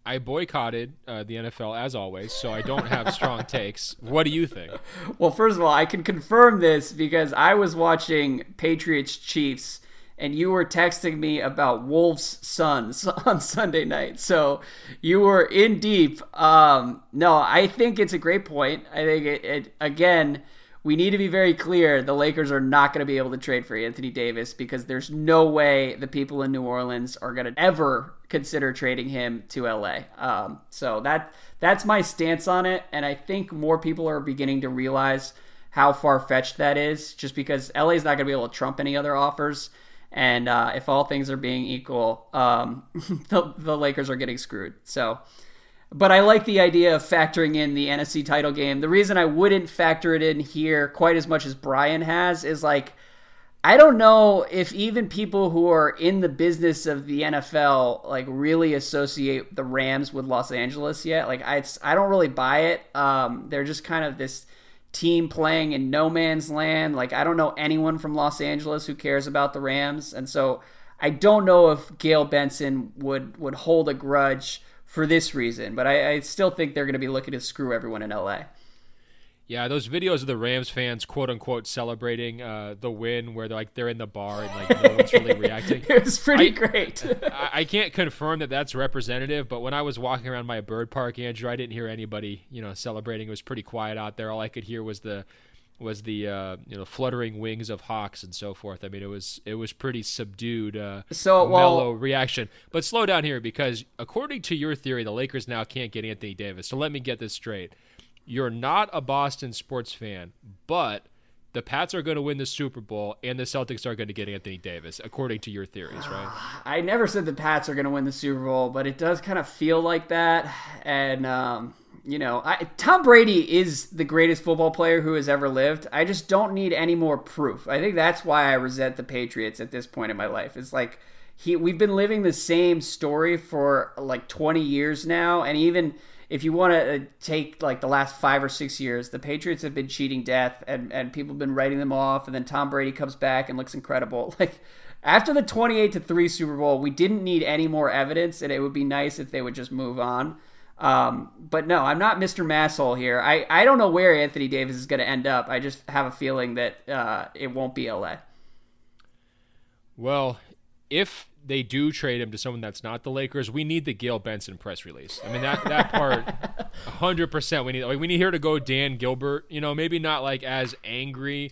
I boycotted uh, the NFL as always, so I don't have strong takes. What do you think? Well, first of all, I can confirm this because I was watching Patriots Chiefs and you were texting me about Wolves Suns on Sunday night. So you were in deep. Um, no, I think it's a great point. I think it, it again we need to be very clear the Lakers are not going to be able to trade for Anthony Davis because there's no way the people in New Orleans are going to ever consider trading him to LA. Um, so that that's my stance on it, and I think more people are beginning to realize how far fetched that is. Just because LA is not going to be able to trump any other offers, and uh, if all things are being equal, um, the, the Lakers are getting screwed. So but I like the idea of factoring in the NFC title game. The reason I wouldn't factor it in here quite as much as Brian has is like I don't know if even people who are in the business of the NFL like really associate the Rams with Los Angeles yet. Like I I don't really buy it. Um, they're just kind of this team playing in no man's land. Like I don't know anyone from Los Angeles who cares about the Rams, and so I don't know if Gayle Benson would would hold a grudge for this reason, but I, I still think they're going to be looking to screw everyone in LA. Yeah, those videos of the Rams fans, quote unquote, celebrating uh, the win, where they're like they're in the bar and like no one's really reacting. it was pretty I, great. I, I, can't confirm that that's representative, but when I was walking around my bird park, Andrew, I didn't hear anybody, you know, celebrating. It was pretty quiet out there. All I could hear was the was the uh, you know fluttering wings of hawks and so forth. I mean, it was it was pretty subdued, uh, so well, mellow reaction. But slow down here because according to your theory, the Lakers now can't get Anthony Davis. So let me get this straight: you're not a Boston sports fan, but the Pats are going to win the Super Bowl and the Celtics are going to get Anthony Davis, according to your theories, right? I never said the Pats are going to win the Super Bowl, but it does kind of feel like that. And um, you know, I, Tom Brady is the greatest football player who has ever lived. I just don't need any more proof. I think that's why I resent the Patriots at this point in my life. It's like he we've been living the same story for like 20 years now and even if you want to uh, take like the last 5 or 6 years, the Patriots have been cheating death and and people have been writing them off and then Tom Brady comes back and looks incredible. Like after the 28 to 3 Super Bowl, we didn't need any more evidence and it would be nice if they would just move on. Um, but no, I'm not Mr. Masshole here. I, I don't know where Anthony Davis is going to end up. I just have a feeling that uh, it won't be LA. Well, if they do trade him to someone that's not the Lakers, we need the Gayle Benson press release. I mean that that part, hundred percent. We need like we need here to go Dan Gilbert. You know, maybe not like as angry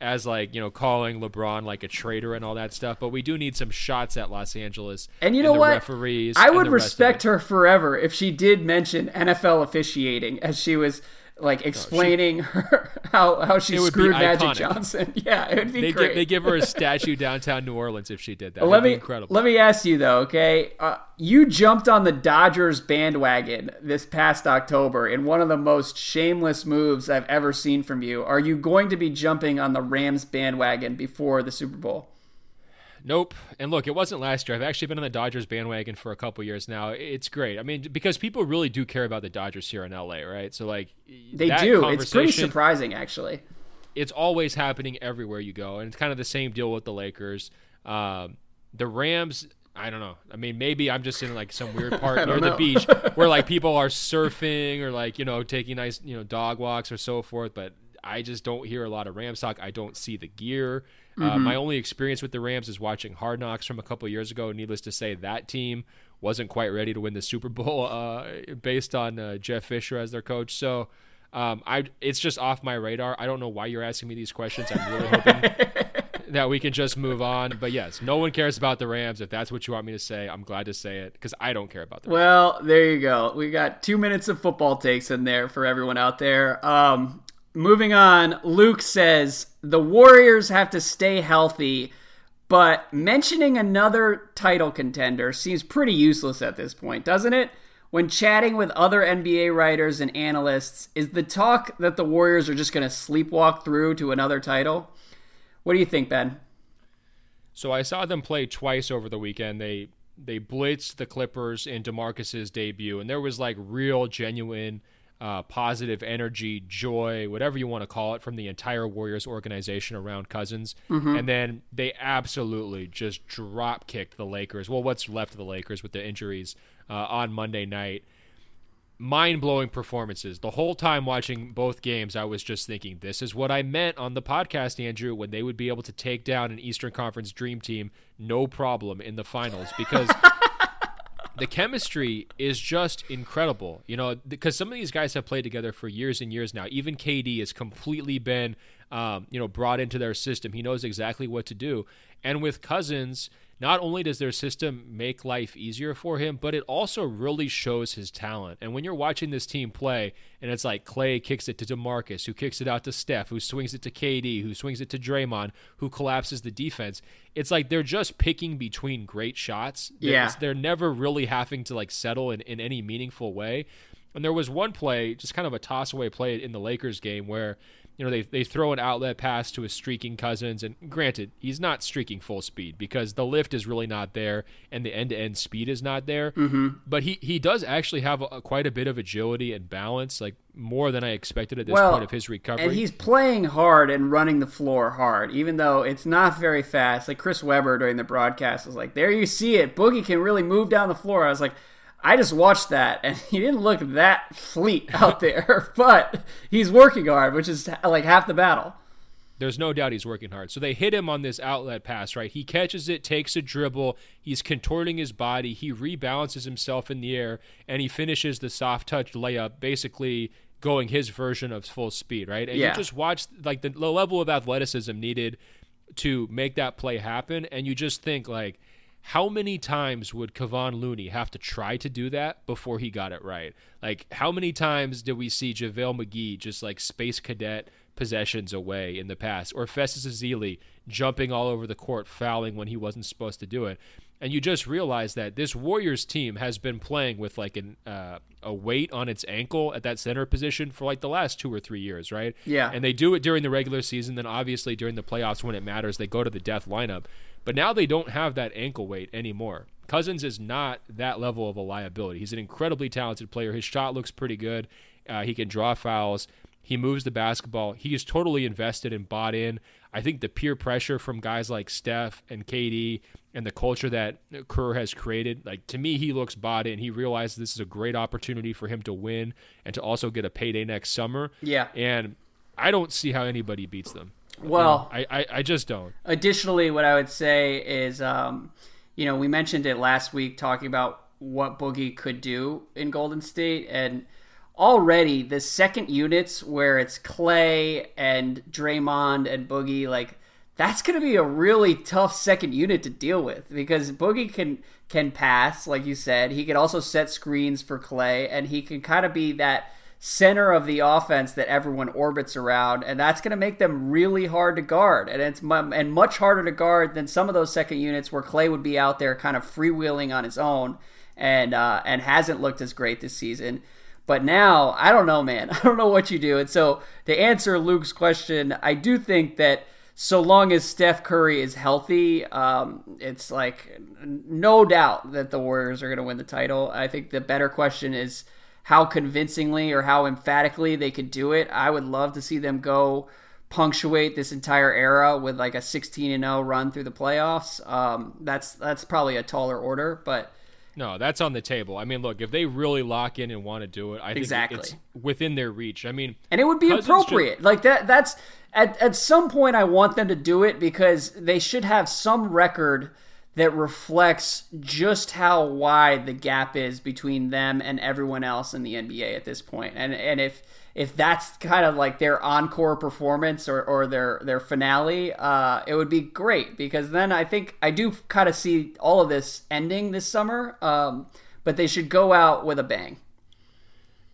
as like you know calling LeBron like a traitor and all that stuff. But we do need some shots at Los Angeles and you know and what? Referees. I would respect her forever if she did mention NFL officiating as she was like explaining no, she, her how how she screwed Magic Johnson. Yeah, it would be they great. Give, they give her a statue downtown New Orleans if she did that. let me incredible. let me ask you though. Okay, uh, you jumped on the Dodgers bandwagon this past October in one of the most shameless moves I've ever seen from you. Are you going to be jumping on the Rams bandwagon before the Super Bowl? Nope. And look, it wasn't last year. I've actually been on the Dodgers bandwagon for a couple years now. It's great. I mean, because people really do care about the Dodgers here in LA, right? So like they do. It's pretty surprising, actually. It's always happening everywhere you go, and it's kind of the same deal with the Lakers. Um, the Rams. I don't know. I mean, maybe I'm just in like some weird part near know. the beach where like people are surfing or like you know taking nice you know dog walks or so forth. But I just don't hear a lot of Rams talk. I don't see the gear. Uh, mm-hmm. Uh, my only experience with the Rams is watching Hard Knocks from a couple years ago. Needless to say, that team wasn't quite ready to win the Super Bowl uh, based on uh, Jeff Fisher as their coach. So um, I it's just off my radar. I don't know why you're asking me these questions. I'm really hoping that we can just move on. But yes, no one cares about the Rams. If that's what you want me to say, I'm glad to say it because I don't care about the. Rams. Well, there you go. We got two minutes of football takes in there for everyone out there. Um, moving on, Luke says the Warriors have to stay healthy, but mentioning another title contender seems pretty useless at this point, doesn't it? When chatting with other NBA writers and analysts, is the talk that the Warriors are just going to sleepwalk through to another title? What do you think, Ben? So I saw them play twice over the weekend. They they blitzed the Clippers in DeMarcus's debut, and there was like real, genuine, uh, positive energy, joy, whatever you want to call it, from the entire Warriors organization around Cousins. Mm-hmm. And then they absolutely just drop kicked the Lakers. Well, what's left of the Lakers with the injuries uh, on Monday night. Mind blowing performances. The whole time watching both games, I was just thinking, this is what I meant on the podcast, Andrew, when they would be able to take down an Eastern Conference Dream Team no problem in the finals because. the chemistry is just incredible. You know, because some of these guys have played together for years and years now. Even KD has completely been, um, you know, brought into their system. He knows exactly what to do. And with Cousins, not only does their system make life easier for him, but it also really shows his talent. And when you're watching this team play, and it's like Klay kicks it to DeMarcus, who kicks it out to Steph, who swings it to KD, who swings it to Draymond, who collapses the defense, it's like they're just picking between great shots. They're, yeah. They're never really having to like settle in, in any meaningful way. And there was one play, just kind of a toss away play in the Lakers game where you know, they, they throw an outlet pass to his streaking Cousins. And granted, he's not streaking full speed because the lift is really not there and the end to end speed is not there. Mm-hmm. But he, he does actually have a, quite a bit of agility and balance, like more than I expected at this well, point of his recovery. And he's playing hard and running the floor hard, even though it's not very fast. Like Chris Webber during the broadcast was like, There you see it. Boogie can really move down the floor. I was like, I just watched that and he didn't look that fleet out there, but he's working hard, which is like half the battle. There's no doubt he's working hard. So they hit him on this outlet pass, right? He catches it, takes a dribble, he's contorting his body, he rebalances himself in the air, and he finishes the soft touch layup, basically going his version of full speed, right? And yeah. you just watch like the, the level of athleticism needed to make that play happen, and you just think like how many times would Kevon Looney have to try to do that before he got it right? Like, how many times did we see JaVale McGee just like space cadet possessions away in the past, or Festus Ezeli jumping all over the court, fouling when he wasn't supposed to do it? And you just realize that this Warriors team has been playing with like an uh, a weight on its ankle at that center position for like the last two or three years, right? Yeah. And they do it during the regular season. Then obviously during the playoffs when it matters, they go to the death lineup. But now they don't have that ankle weight anymore. Cousins is not that level of a liability. He's an incredibly talented player. His shot looks pretty good. Uh, he can draw fouls. He moves the basketball. He is totally invested and bought in. I think the peer pressure from guys like Steph and KD and the culture that Kerr has created, like to me, he looks bought in. He realizes this is a great opportunity for him to win and to also get a payday next summer. Yeah. And I don't see how anybody beats them. Well, I, I, I just don't. Additionally, what I would say is, um, you know, we mentioned it last week talking about what Boogie could do in Golden State, and already the second units where it's Klay and Draymond and Boogie, like that's going to be a really tough second unit to deal with because Boogie can can pass, like you said. He can also set screens for Klay, and he can kind of be that center of the offense that everyone orbits around, and that's going to make them really hard to guard. And it's and much harder to guard than some of those second units where Klay would be out there kind of freewheeling on his own, and uh, and hasn't looked as great this season. But now, I don't know, man. I don't know what you do. And so, to answer Luke's question, I do think that so long as Steph Curry is healthy, um, it's like no doubt that the Warriors are going to win the title. I think the better question is how convincingly or how emphatically they could do it. I would love to see them go punctuate this entire era with like a 16 and 0 run through the playoffs. Um, that's that's probably a taller order, but no, that's on the table. I mean, look, if they really lock in and want to do it, I think exactly. it's within their reach. I mean, and it would be appropriate. Just... like that. That's at at some point I want them to do it because they should have some record that reflects just how wide the gap is between them and everyone else in the NBA at this point. And and if if that's kind of like their encore performance or, or their their finale, uh, it would be great because then I think I do kind of see all of this ending this summer. Um, but they should go out with a bang.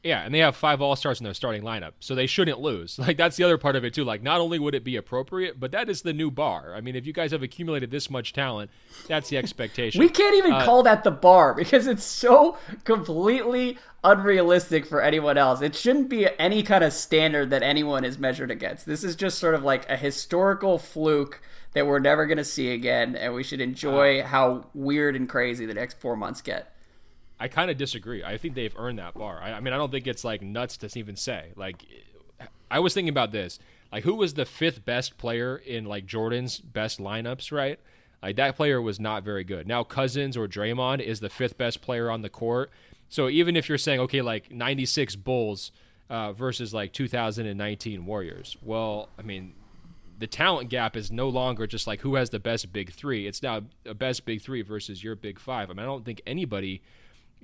Yeah, and they have five All Stars in their starting lineup, so they shouldn't lose. Like that's the other part of it too. Like not only would it be appropriate, but that is the new bar. I mean, if you guys have accumulated this much talent, that's the expectation. we can't even uh, call that the bar because it's so completely unrealistic for anyone else. It shouldn't be any kind of standard that anyone is measured against. This is just sort of like a historical fluke that we're never going to see again, and we should enjoy uh, how weird and crazy the next four months get. I kind of disagree. I think they've earned that bar. I, I, mean, I don't think it's like nuts to even say. Like, I was thinking about this. Like, who was the fifth best player in like Jordan's best lineups? Right? Like that player was not very good. Now Cousins or Draymond is the fifth best player on the court. So even if you're saying okay, like '96 Bulls uh, versus like 2019 Warriors, well, I mean, the talent gap is no longer just like who has the best big three. It's now a best big three versus your big five. I mean, I don't think anybody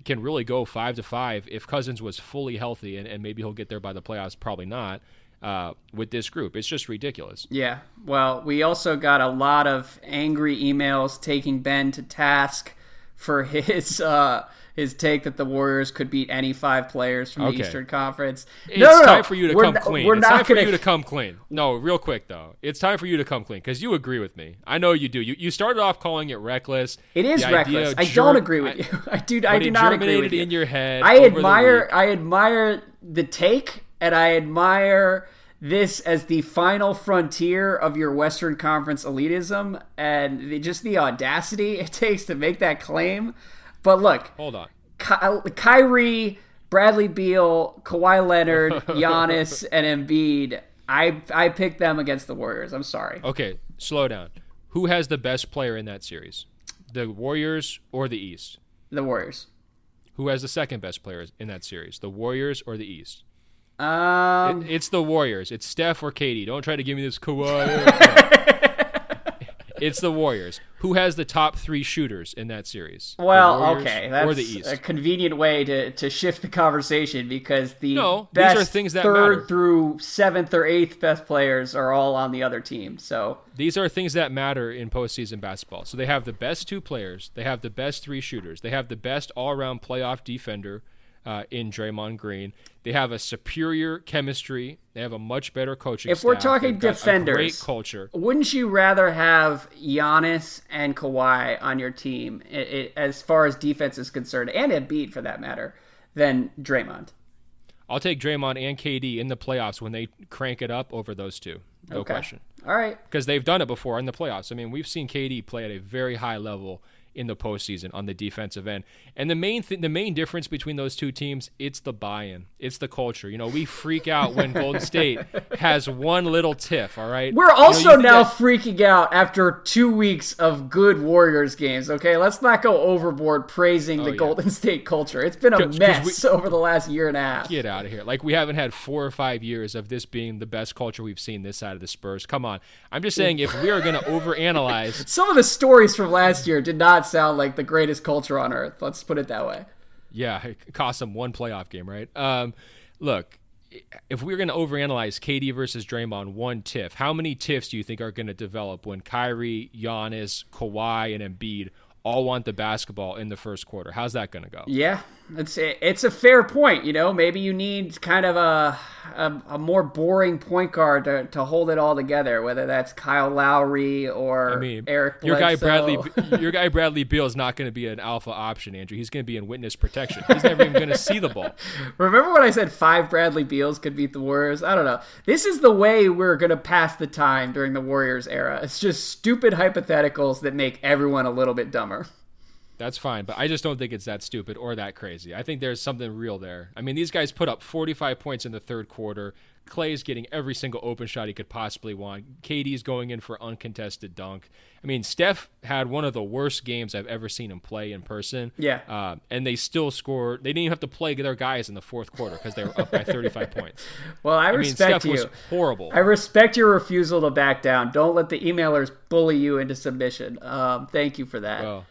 can really go five to five if Cousins was fully healthy, and, and maybe he'll get there by the playoffs. Probably not. Uh, with this group. It's just ridiculous. Yeah. Well, we also got a lot of angry emails taking Ben to task for his uh, his take that the Warriors could beat any five players from okay. the Eastern Conference. It's no, no, time no. for you to we're come n- clean. We're it's not time gonna... for you to come clean. No, real quick though, it's time for you to come clean because you agree with me. I know you do. You you started off calling it reckless. It is reckless. I don't agree with you. I do. I do not agree with you. in your head. I admire. I admire the take, and I admire this as the final frontier of your Western Conference elitism and the, just the audacity it takes to make that claim. But look, hold on. Ky- Kyrie, Bradley Beal, Kawhi Leonard, Giannis, and Embiid. I I picked them against the Warriors. I'm sorry. Okay, slow down. Who has the best player in that series? The Warriors or the East? The Warriors. Who has the second best player in that series? The Warriors or the East? Um, it, it's the Warriors. It's Steph or KD. Don't try to give me this Kawhi. It's the Warriors. Who has the top three shooters in that series? Well, okay, that's a convenient way to, to shift the conversation because the no, best these are things that third matter. through seventh or eighth best players are all on the other team. So these are things that matter in postseason basketball. So they have the best two players, they have the best three shooters, they have the best all-around playoff defender uh, in Draymond Green. They have a superior chemistry. They have a much better coaching. If we're talking defenders, great culture. Wouldn't you rather have Giannis and Kawhi on your team, it, it, as far as defense is concerned, and Embiid for that matter, than Draymond? I'll take Draymond and KD in the playoffs when they crank it up over those two. No okay. question. All right. Because they've done it before in the playoffs. I mean, we've seen KD play at a very high level in the postseason on the defensive end. And the main th- the main difference between those two teams, it's the buy-in, it's the culture. You know, we freak out when Golden State has one little tiff. All right, we're also you know, now that- freaking out after two weeks of good Warriors games. Okay, let's not go overboard praising oh, the yeah. Golden State culture. It's been a mess we, over the last year and a half. Get out of here! Like we haven't had four or five years of this being the best culture we've seen this side of the Spurs. Come on, I'm just saying if we are going to overanalyze, some of the stories from last year did not sound like the greatest culture on earth. Let's put it that way. Yeah, it cost them one playoff game, right? Um, look, if we're going to overanalyze KD versus Draymond, one tiff, how many tiffs do you think are going to develop when Kyrie, Giannis, Kawhi, and Embiid all want the basketball in the first quarter. How's that going to go? Yeah, it's it's a fair point. You know, maybe you need kind of a a, a more boring point guard to, to hold it all together. Whether that's Kyle Lowry or I mean, Eric. Bledsoe. Your guy Bradley, your guy Bradley Beal is not going to be an alpha option, Andrew. He's going to be in witness protection. He's never even going to see the ball. Remember when I said five Bradley Beals could beat the Warriors? I don't know. This is the way we're going to pass the time during the Warriors era. It's just stupid hypotheticals that make everyone a little bit dumber. That's fine, but I just don't think it's that stupid or that crazy. I think there's something real there. I mean, these guys put up 45 points in the third quarter. Klay's getting every single open shot he could possibly want. KD's going in for uncontested dunk. I mean, Steph had one of the worst games I've ever seen him play in person. Yeah. Uh, and they still scored. They didn't even have to play their guys in the fourth quarter because they were up by 35 points. Well, I, I mean, respect Steph you. was horrible. I respect your refusal to back down. Don't let the emailers bully you into submission. Um, thank you for that. Well,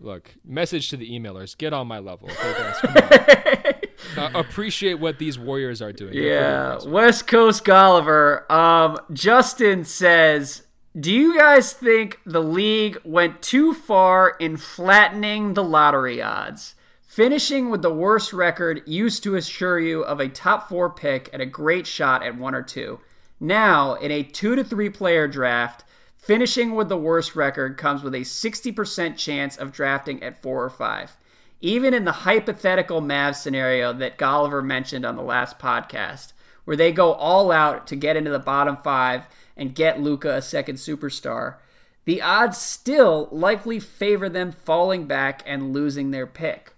look, message to the emailers: get on my level. Okay, guys, uh, appreciate what these Warriors are doing. Yeah. West Coast Golliver. Um, Justin says, "Do you guys think the league went too far in flattening the lottery odds? Finishing with the worst record used to assure you of a top four pick and a great shot at one or two. Now, in a two to three player draft." Finishing with the worst record comes with a 60% chance of drafting at four or five. Even in the hypothetical Mavs scenario that Golliver mentioned on the last podcast, where they go all out to get into the bottom five and get Luka a second superstar, the odds still likely favor them falling back and losing their pick.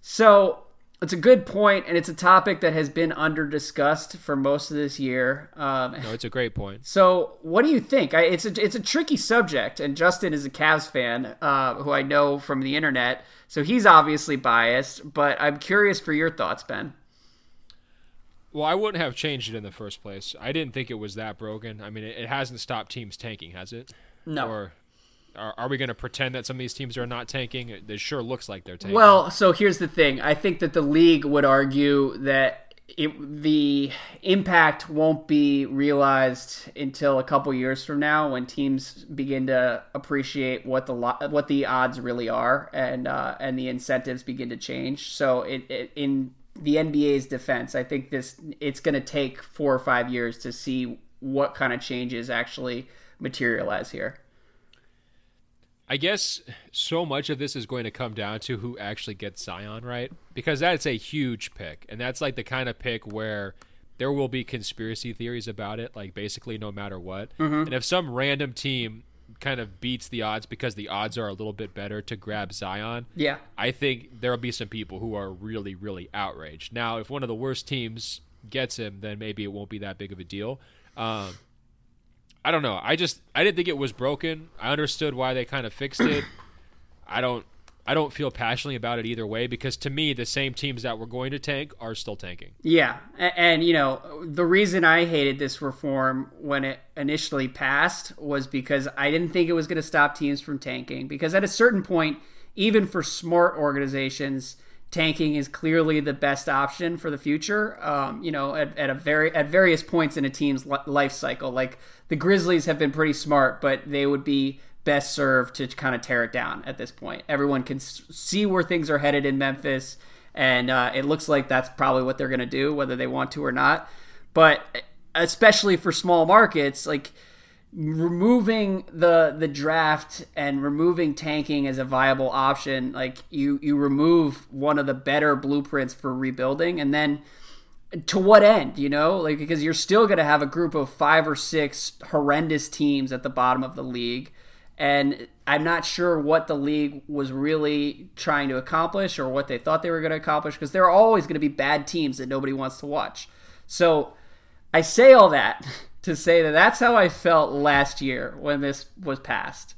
So it's a good point, and it's a topic that has been under discussed for most of this year. Um, No, it's a great point. so, what do you think? I, it's a it's a tricky subject, and Justin is a Cavs fan, uh, who I know from the internet, so he's obviously biased. But I'm curious for your thoughts, Ben. Well, I wouldn't have changed it in the first place. I didn't think it was that broken. I mean, it, it hasn't stopped teams tanking, has it? No. Or are, are we going to pretend that some of these teams are not tanking? It, sure looks like they're tanking. Well, so here's the thing. I think that the league would argue that it, the impact won't be realized until a couple years from now when teams begin to appreciate what the lo- what the odds really are and uh, and the incentives begin to change. So it, it, in the NBA's defense, I think this it's going to take four or five years to see what kind of changes actually materialize here. I guess so much of this is going to come down to who actually gets Zion, right? Because that's a huge pick. And that's like the kind of pick where there will be conspiracy theories about it, like basically no matter what. And if some random team kind of beats the odds because the odds are a little bit better to grab Zion, Yeah. I think there'll be some people who are really, really outraged. Now, if one of the worst teams gets him, then maybe it won't be that big of a deal. Um, I don't know. I just I didn't think it was broken. I understood why they kind of fixed it. I don't I don't feel passionately about it either way because to me the same teams that were going to tank are still tanking. Yeah, and you know the reason I hated this reform when it initially passed was because I didn't think it was going to stop teams from tanking. Because at a certain point, even for smart organizations, tanking is clearly the best option for the future. Um, you know, at, at a very at various points in a team's life cycle, like the Grizzlies have been pretty smart, but they would be best served to kind of tear it down at this point. Everyone can see where things are headed in Memphis, and uh, it looks like that's probably what they're going to do, whether they want to or not. But especially for small markets, like removing the the draft and removing tanking as a viable option, like you you remove one of the better blueprints for rebuilding, and then to what end you know? Like because you're still going to have a group of five or six horrendous teams at the bottom of the league and i'm not sure what the league was really trying to accomplish or what they thought they were going to accomplish because there are always going to be bad teams that nobody wants to watch. So i say all that to say that that's how i felt last year when this was passed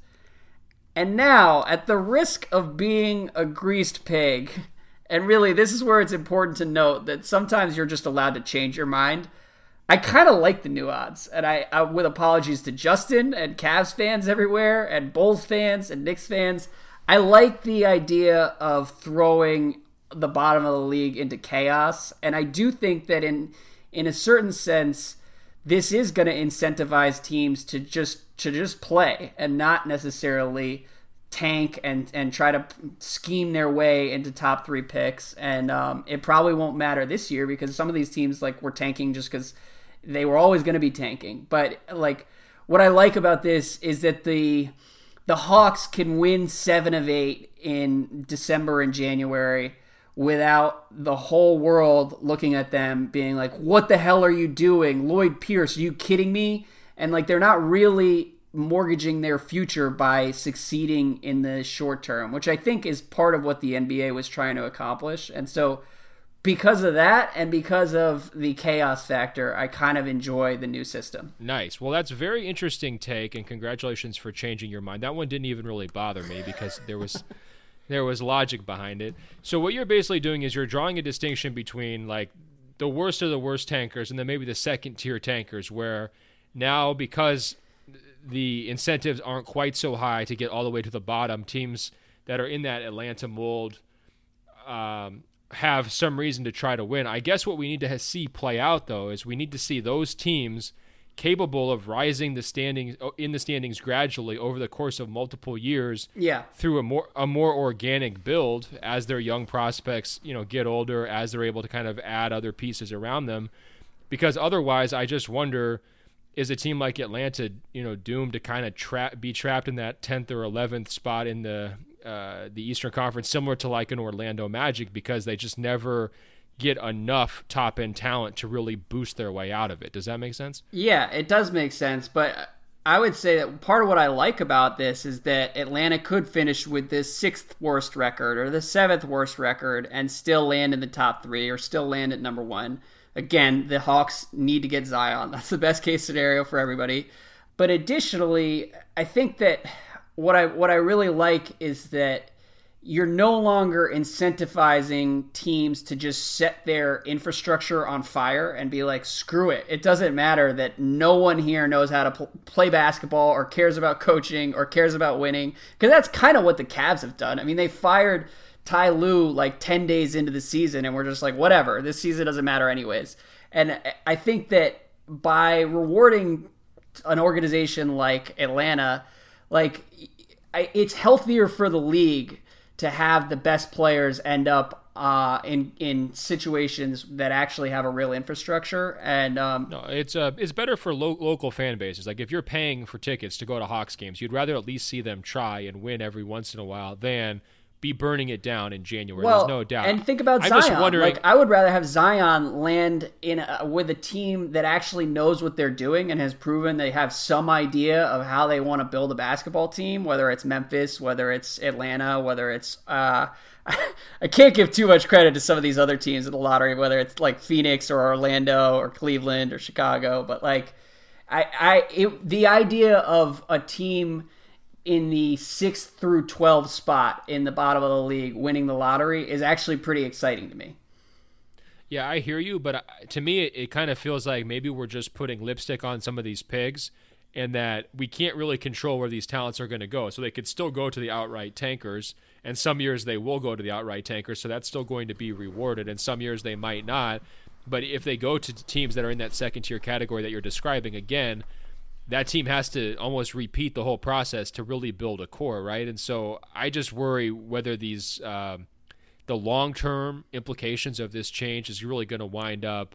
and now, at the risk of being a greased pig, and really, this is where it's important to note that sometimes you're just allowed to change your mind. I kind of like the new odds, and I, I, with apologies to Justin and Cavs fans everywhere, and Bulls fans and Knicks fans, I like the idea of throwing the bottom of the league into chaos, and I do think that in in a certain sense, this is going to incentivize teams to just to just play and not necessarily tank and and try to scheme their way into top three picks. And um, it probably won't matter this year because some of these teams like were tanking just because they were always going to be tanking. But like what I like about this is that the the Hawks can win seven of eight in December and January without the whole world looking at them being like, what the hell are you doing? Lloyd Pierce, are you kidding me? And like they're not really mortgaging their future by succeeding in the short term, which I think is part of what the NBA was trying to accomplish. And so, because of that and because of the chaos factor, I kind of enjoy the new system. Nice. Well, that's very interesting take, and congratulations for changing your mind. That one didn't even really bother me because there was. There was logic behind it. So what you're basically doing is you're drawing a distinction between like the worst of the worst tankers and then maybe the second tier tankers where now because the incentives aren't quite so high to get all the way to the bottom, teams that are in that Atlanta mold um, have some reason to try to win. I guess what we need to see play out though is we need to see those teams capable of rising the standings in the standings gradually over the course of multiple years yeah. through a more a more organic build as their young prospects you know get older as they're able to kind of add other pieces around them. Because otherwise I just wonder is a team like Atlanta, you know, doomed to kind of tra- be trapped in that 10th or 11th spot in the uh, the Eastern Conference, similar to like an Orlando Magic, because they just never get enough top end talent to really boost their way out of it. Does that make sense? Yeah, it does make sense. But I would say that part of what I like about this is that Atlanta could finish with the sixth worst record or the seventh worst record and still land in the top three or still land at number one Again, the Hawks need to get Zion. That's the best case scenario for everybody. But additionally, I think that what I what I really like is that you're no longer incentivizing teams to just set their infrastructure on fire and be like, screw it. It doesn't matter that no one here knows how to pl- play basketball or cares about coaching or cares about winning. Because that's kind of what the Cavs have done. I mean, they fired Ty Lue like 10 days into the season, and we're just like, whatever, this season doesn't matter anyways. And I think that by rewarding an organization like Atlanta, like it's healthier for the league to have the best players end up uh, in in situations that actually have a real infrastructure. And um, no, it's uh, it's better for lo- local fan bases. Like if you're paying for tickets to go to Hawks games, you'd rather at least see them try and win every once in a while than be burning it down in January. Well, There's no doubt. And think about I'm Zion. Like I would rather have Zion land in a, with a team that actually knows what they're doing and has proven they have some idea of how they want to build a basketball team. Whether it's Memphis, whether it's Atlanta, whether it's uh, I can't give too much credit to some of these other teams in the lottery, whether it's like Phoenix or Orlando or Cleveland or Chicago. But like, I, I, it, the idea of a team in the sixth through 12 spot in the bottom of the league winning the lottery is actually pretty exciting to me. Yeah, I hear you, but uh, to me, it, it kind of feels like maybe we're just putting lipstick on some of these pigs and that we can't really control where these talents are going to go. So they could still go to the outright tankers, and some years they will go to the outright tankers, so that's still going to be rewarded, and some years they might not. But if they go to teams that are in that second tier category that you're describing, again, that team has to almost repeat the whole process to really build a core, right? And so I just worry whether these um, the long term implications of this change is really going to wind up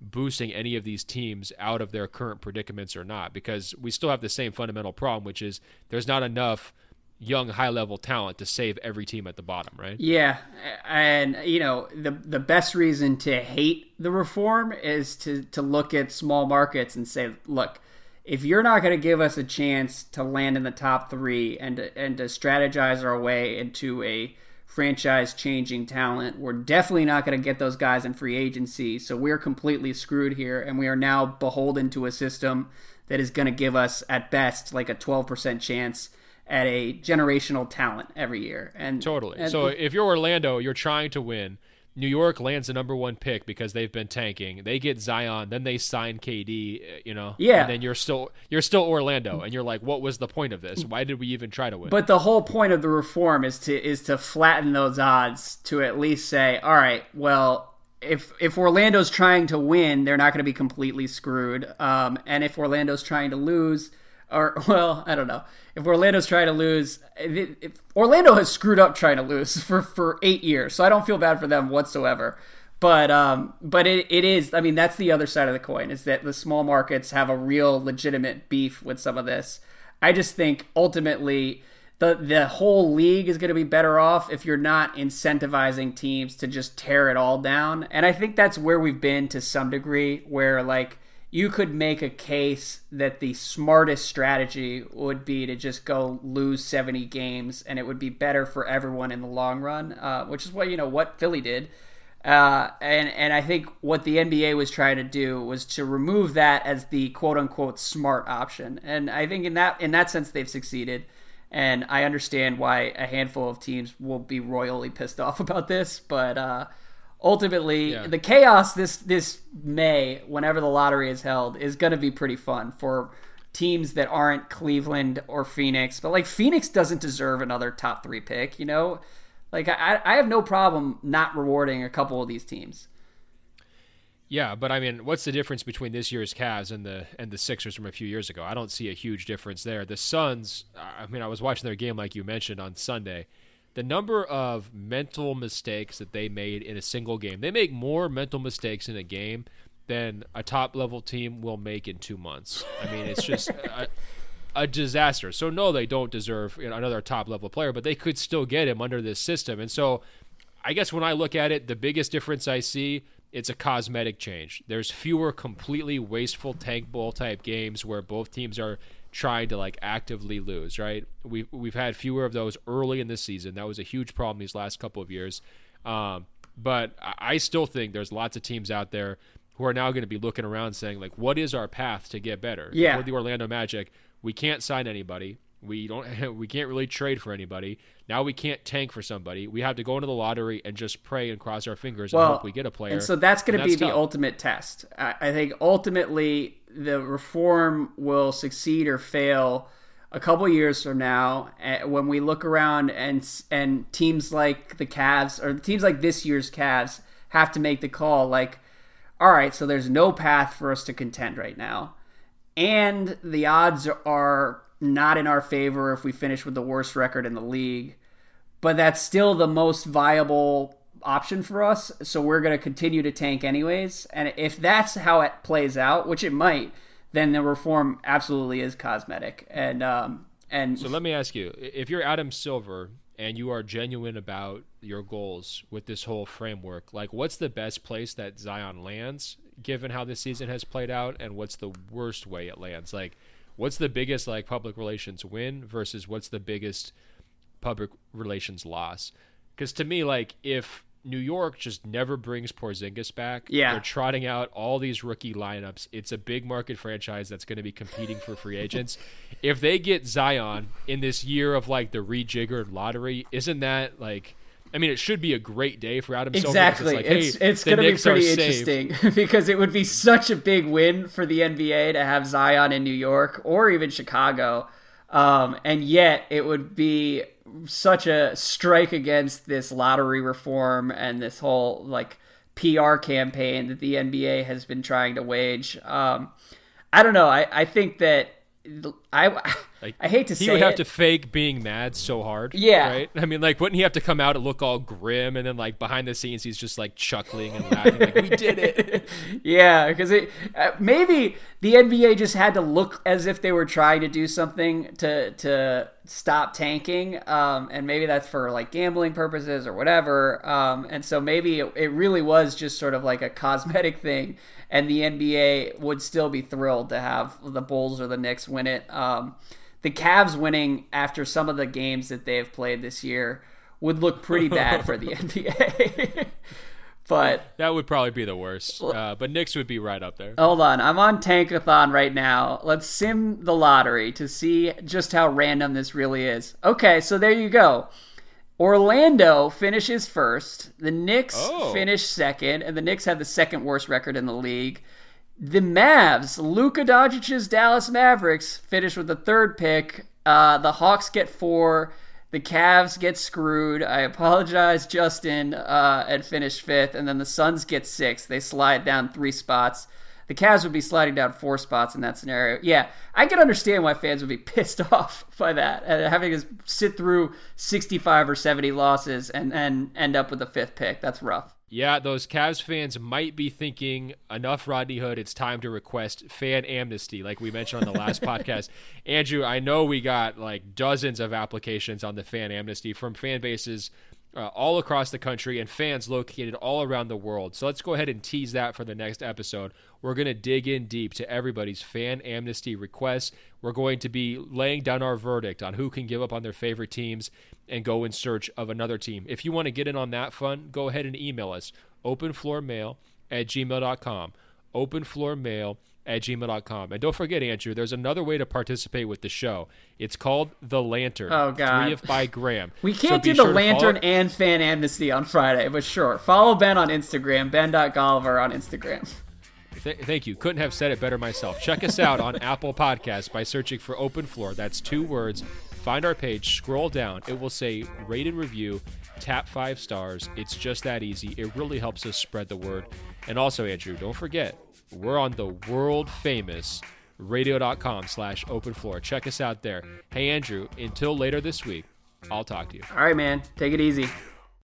boosting any of these teams out of their current predicaments or not, because we still have the same fundamental problem, which is there's not enough young high level talent to save every team at the bottom, right? Yeah. And you know, the the best reason to hate the reform is to to look at small markets and say, look, if you're not going to give us a chance to land in the top three and to, and to strategize our way into a franchise changing talent, we're definitely not going to get those guys in free agency. So we're completely screwed here, and we are now beholden to a system that is going to give us at best like a 12% chance at a generational talent every year. And totally. And, so if you're Orlando, you're trying to win New York lands the number one pick because they've been tanking. They get Zion, then they sign KD. Uh, you know, yeah. And then you're still you're still Orlando, and you're like, what was the point of this? Why did we even try to win? But the whole point of the reform is to is to flatten those odds to at least say, all right, well, if if Orlando's trying to win, they're not going to be completely screwed. Um, and if Orlando's trying to lose, or well, I don't know. If Orlando's trying to lose, if, if Orlando has screwed up trying to lose for for eight years, so I don't feel bad for them whatsoever. But um, but it, it is. I mean, that's the other side of the coin is that the small markets have a real legitimate beef with some of this. I just think ultimately the the whole league is going to be better off if you're not incentivizing teams to just tear it all down. And I think that's where we've been to some degree, where like you could make a case that the smartest strategy would be to just go lose 70 games and it would be better for everyone in the long run, uh, which is what, you know, what Philly did. Uh, and, and I think what the NBA was trying to do was to remove that as the quote unquote smart option. And I think in that, in that sense, they've succeeded. And I understand why a handful of teams will be royally pissed off about this, but, uh, ultimately yeah. the chaos this this May, whenever the lottery is held, is going to be pretty fun for teams that aren't Cleveland or Phoenix. But like Phoenix doesn't deserve another top three pick, you know. Like I, I have no problem not rewarding a couple of these teams. Yeah, but I mean, what's the difference between this year's Cavs and the and the Sixers from a few years ago? I don't see a huge difference there. The Suns, I mean, I was watching their game like you mentioned on Sunday the number of mental mistakes that they made in a single game. They make more mental mistakes in a game than a top level team will make in two months. I mean, it's just a, a, disaster. So, no, they don't deserve you know, another top level player, but they could still get him under this system. And so, I guess when I look at it, the biggest difference I see it's a cosmetic change. There's fewer completely wasteful tank bowl type games where both teams are trying to like actively lose, right? We've we've had fewer of those early in this season. That was a huge problem these last couple of years. Um, but I still think there's lots of teams out there who are now going to be looking around saying like, what is our path to get better? Yeah. For the Orlando Magic, we can't sign anybody. We don't. We can't really trade for anybody. Now we can't tank for somebody. We have to go into the lottery and just pray and cross our fingers well, and hope we get a player. And so that's going to be the ultimate test. I think ultimately the reform will succeed or fail a couple years from now eh, when we look around and and teams like the Cavs or teams like this year's Cavs have to make the call like all right so there's no path for us to contend right now and the odds are not in our favor if we finish with the worst record in the league but that's still the most viable option for us. So we're going to continue to tank anyways. And if that's how it plays out, which it might, then the reform absolutely is cosmetic. And um, and so let me ask you: if you're Adam Silver and you are genuine about your goals with this whole framework, like what's the best place that Zion lands, given how this season has played out, and what's the worst way it lands? Like, what's the biggest like public relations win versus what's the biggest public relations loss? Because to me, like if New York just never brings Porzingis back. Yeah. They're trotting out all these rookie lineups. It's a big market franchise that's going to be competing for free agents. if they get Zion in this year of like the rejiggered lottery, isn't that like I mean, it should be a great day for Adam exactly. Silver. Exactly. It's, it's, it's going to be pretty interesting because it would be such a big win for the NBA to have Zion in New York or even Chicago. Um, and yet it would be such a strike against this lottery reform and this whole like PR campaign that the NBA has been trying to wage. Um, I don't know. I, I think that I like, I hate to say he would have it. to fake being mad so hard. Yeah, right. I mean, like, wouldn't he have to come out and look all grim, and then like behind the scenes, he's just like chuckling and laughing, like, "We did it." yeah, because it uh, maybe the NBA just had to look as if they were trying to do something to to stop tanking, um, and maybe that's for like gambling purposes or whatever. Um, and so maybe it, it really was just sort of like a cosmetic thing and the NBA would still be thrilled to have the Bulls or the Knicks win it. Um, the Cavs winning after some of the games that they have played this year would look pretty bad for the NBA. but that would probably be the worst. Uh, but Knicks would be right up there. Hold on, I'm on Tankathon right now. Let's sim the lottery to see just how random this really is. Okay, so there you go. Orlando finishes first. The Knicks oh. finish second, and the Knicks have the second worst record in the league. The Mavs, Luka Doncic's Dallas Mavericks, finish with the third pick. Uh, the Hawks get four. The Cavs get screwed. I apologize, Justin, uh, and finish fifth. And then the Suns get six. They slide down three spots the Cavs would be sliding down four spots in that scenario. Yeah, I can understand why fans would be pissed off by that, and having to sit through 65 or 70 losses and, and end up with a fifth pick. That's rough. Yeah, those Cavs fans might be thinking, enough Rodney Hood, it's time to request fan amnesty, like we mentioned on the last podcast. Andrew, I know we got like dozens of applications on the fan amnesty from fan bases uh, all across the country and fans located all around the world. So let's go ahead and tease that for the next episode. We're going to dig in deep to everybody's fan amnesty requests. We're going to be laying down our verdict on who can give up on their favorite teams and go in search of another team. If you want to get in on that fun, go ahead and email us openfloormail at gmail.com. Openfloormail at gmail.com. And don't forget, Andrew, there's another way to participate with the show. It's called The Lantern. Oh, God. Three if by Graham. We can't So do the sure Lantern follow- and Fan Amnesty on Friday, but sure. Follow Ben on Instagram, ben.golliver on Instagram. Th- thank you. Couldn't have said it better myself. Check us out on Apple Podcasts by searching for Open Floor. That's two words. Find our page, scroll down. It will say rated review, tap five stars. It's just that easy. It really helps us spread the word. And also, Andrew, don't forget, we're on the world famous radio.com slash open floor. Check us out there. Hey, Andrew, until later this week, I'll talk to you. All right, man. Take it easy.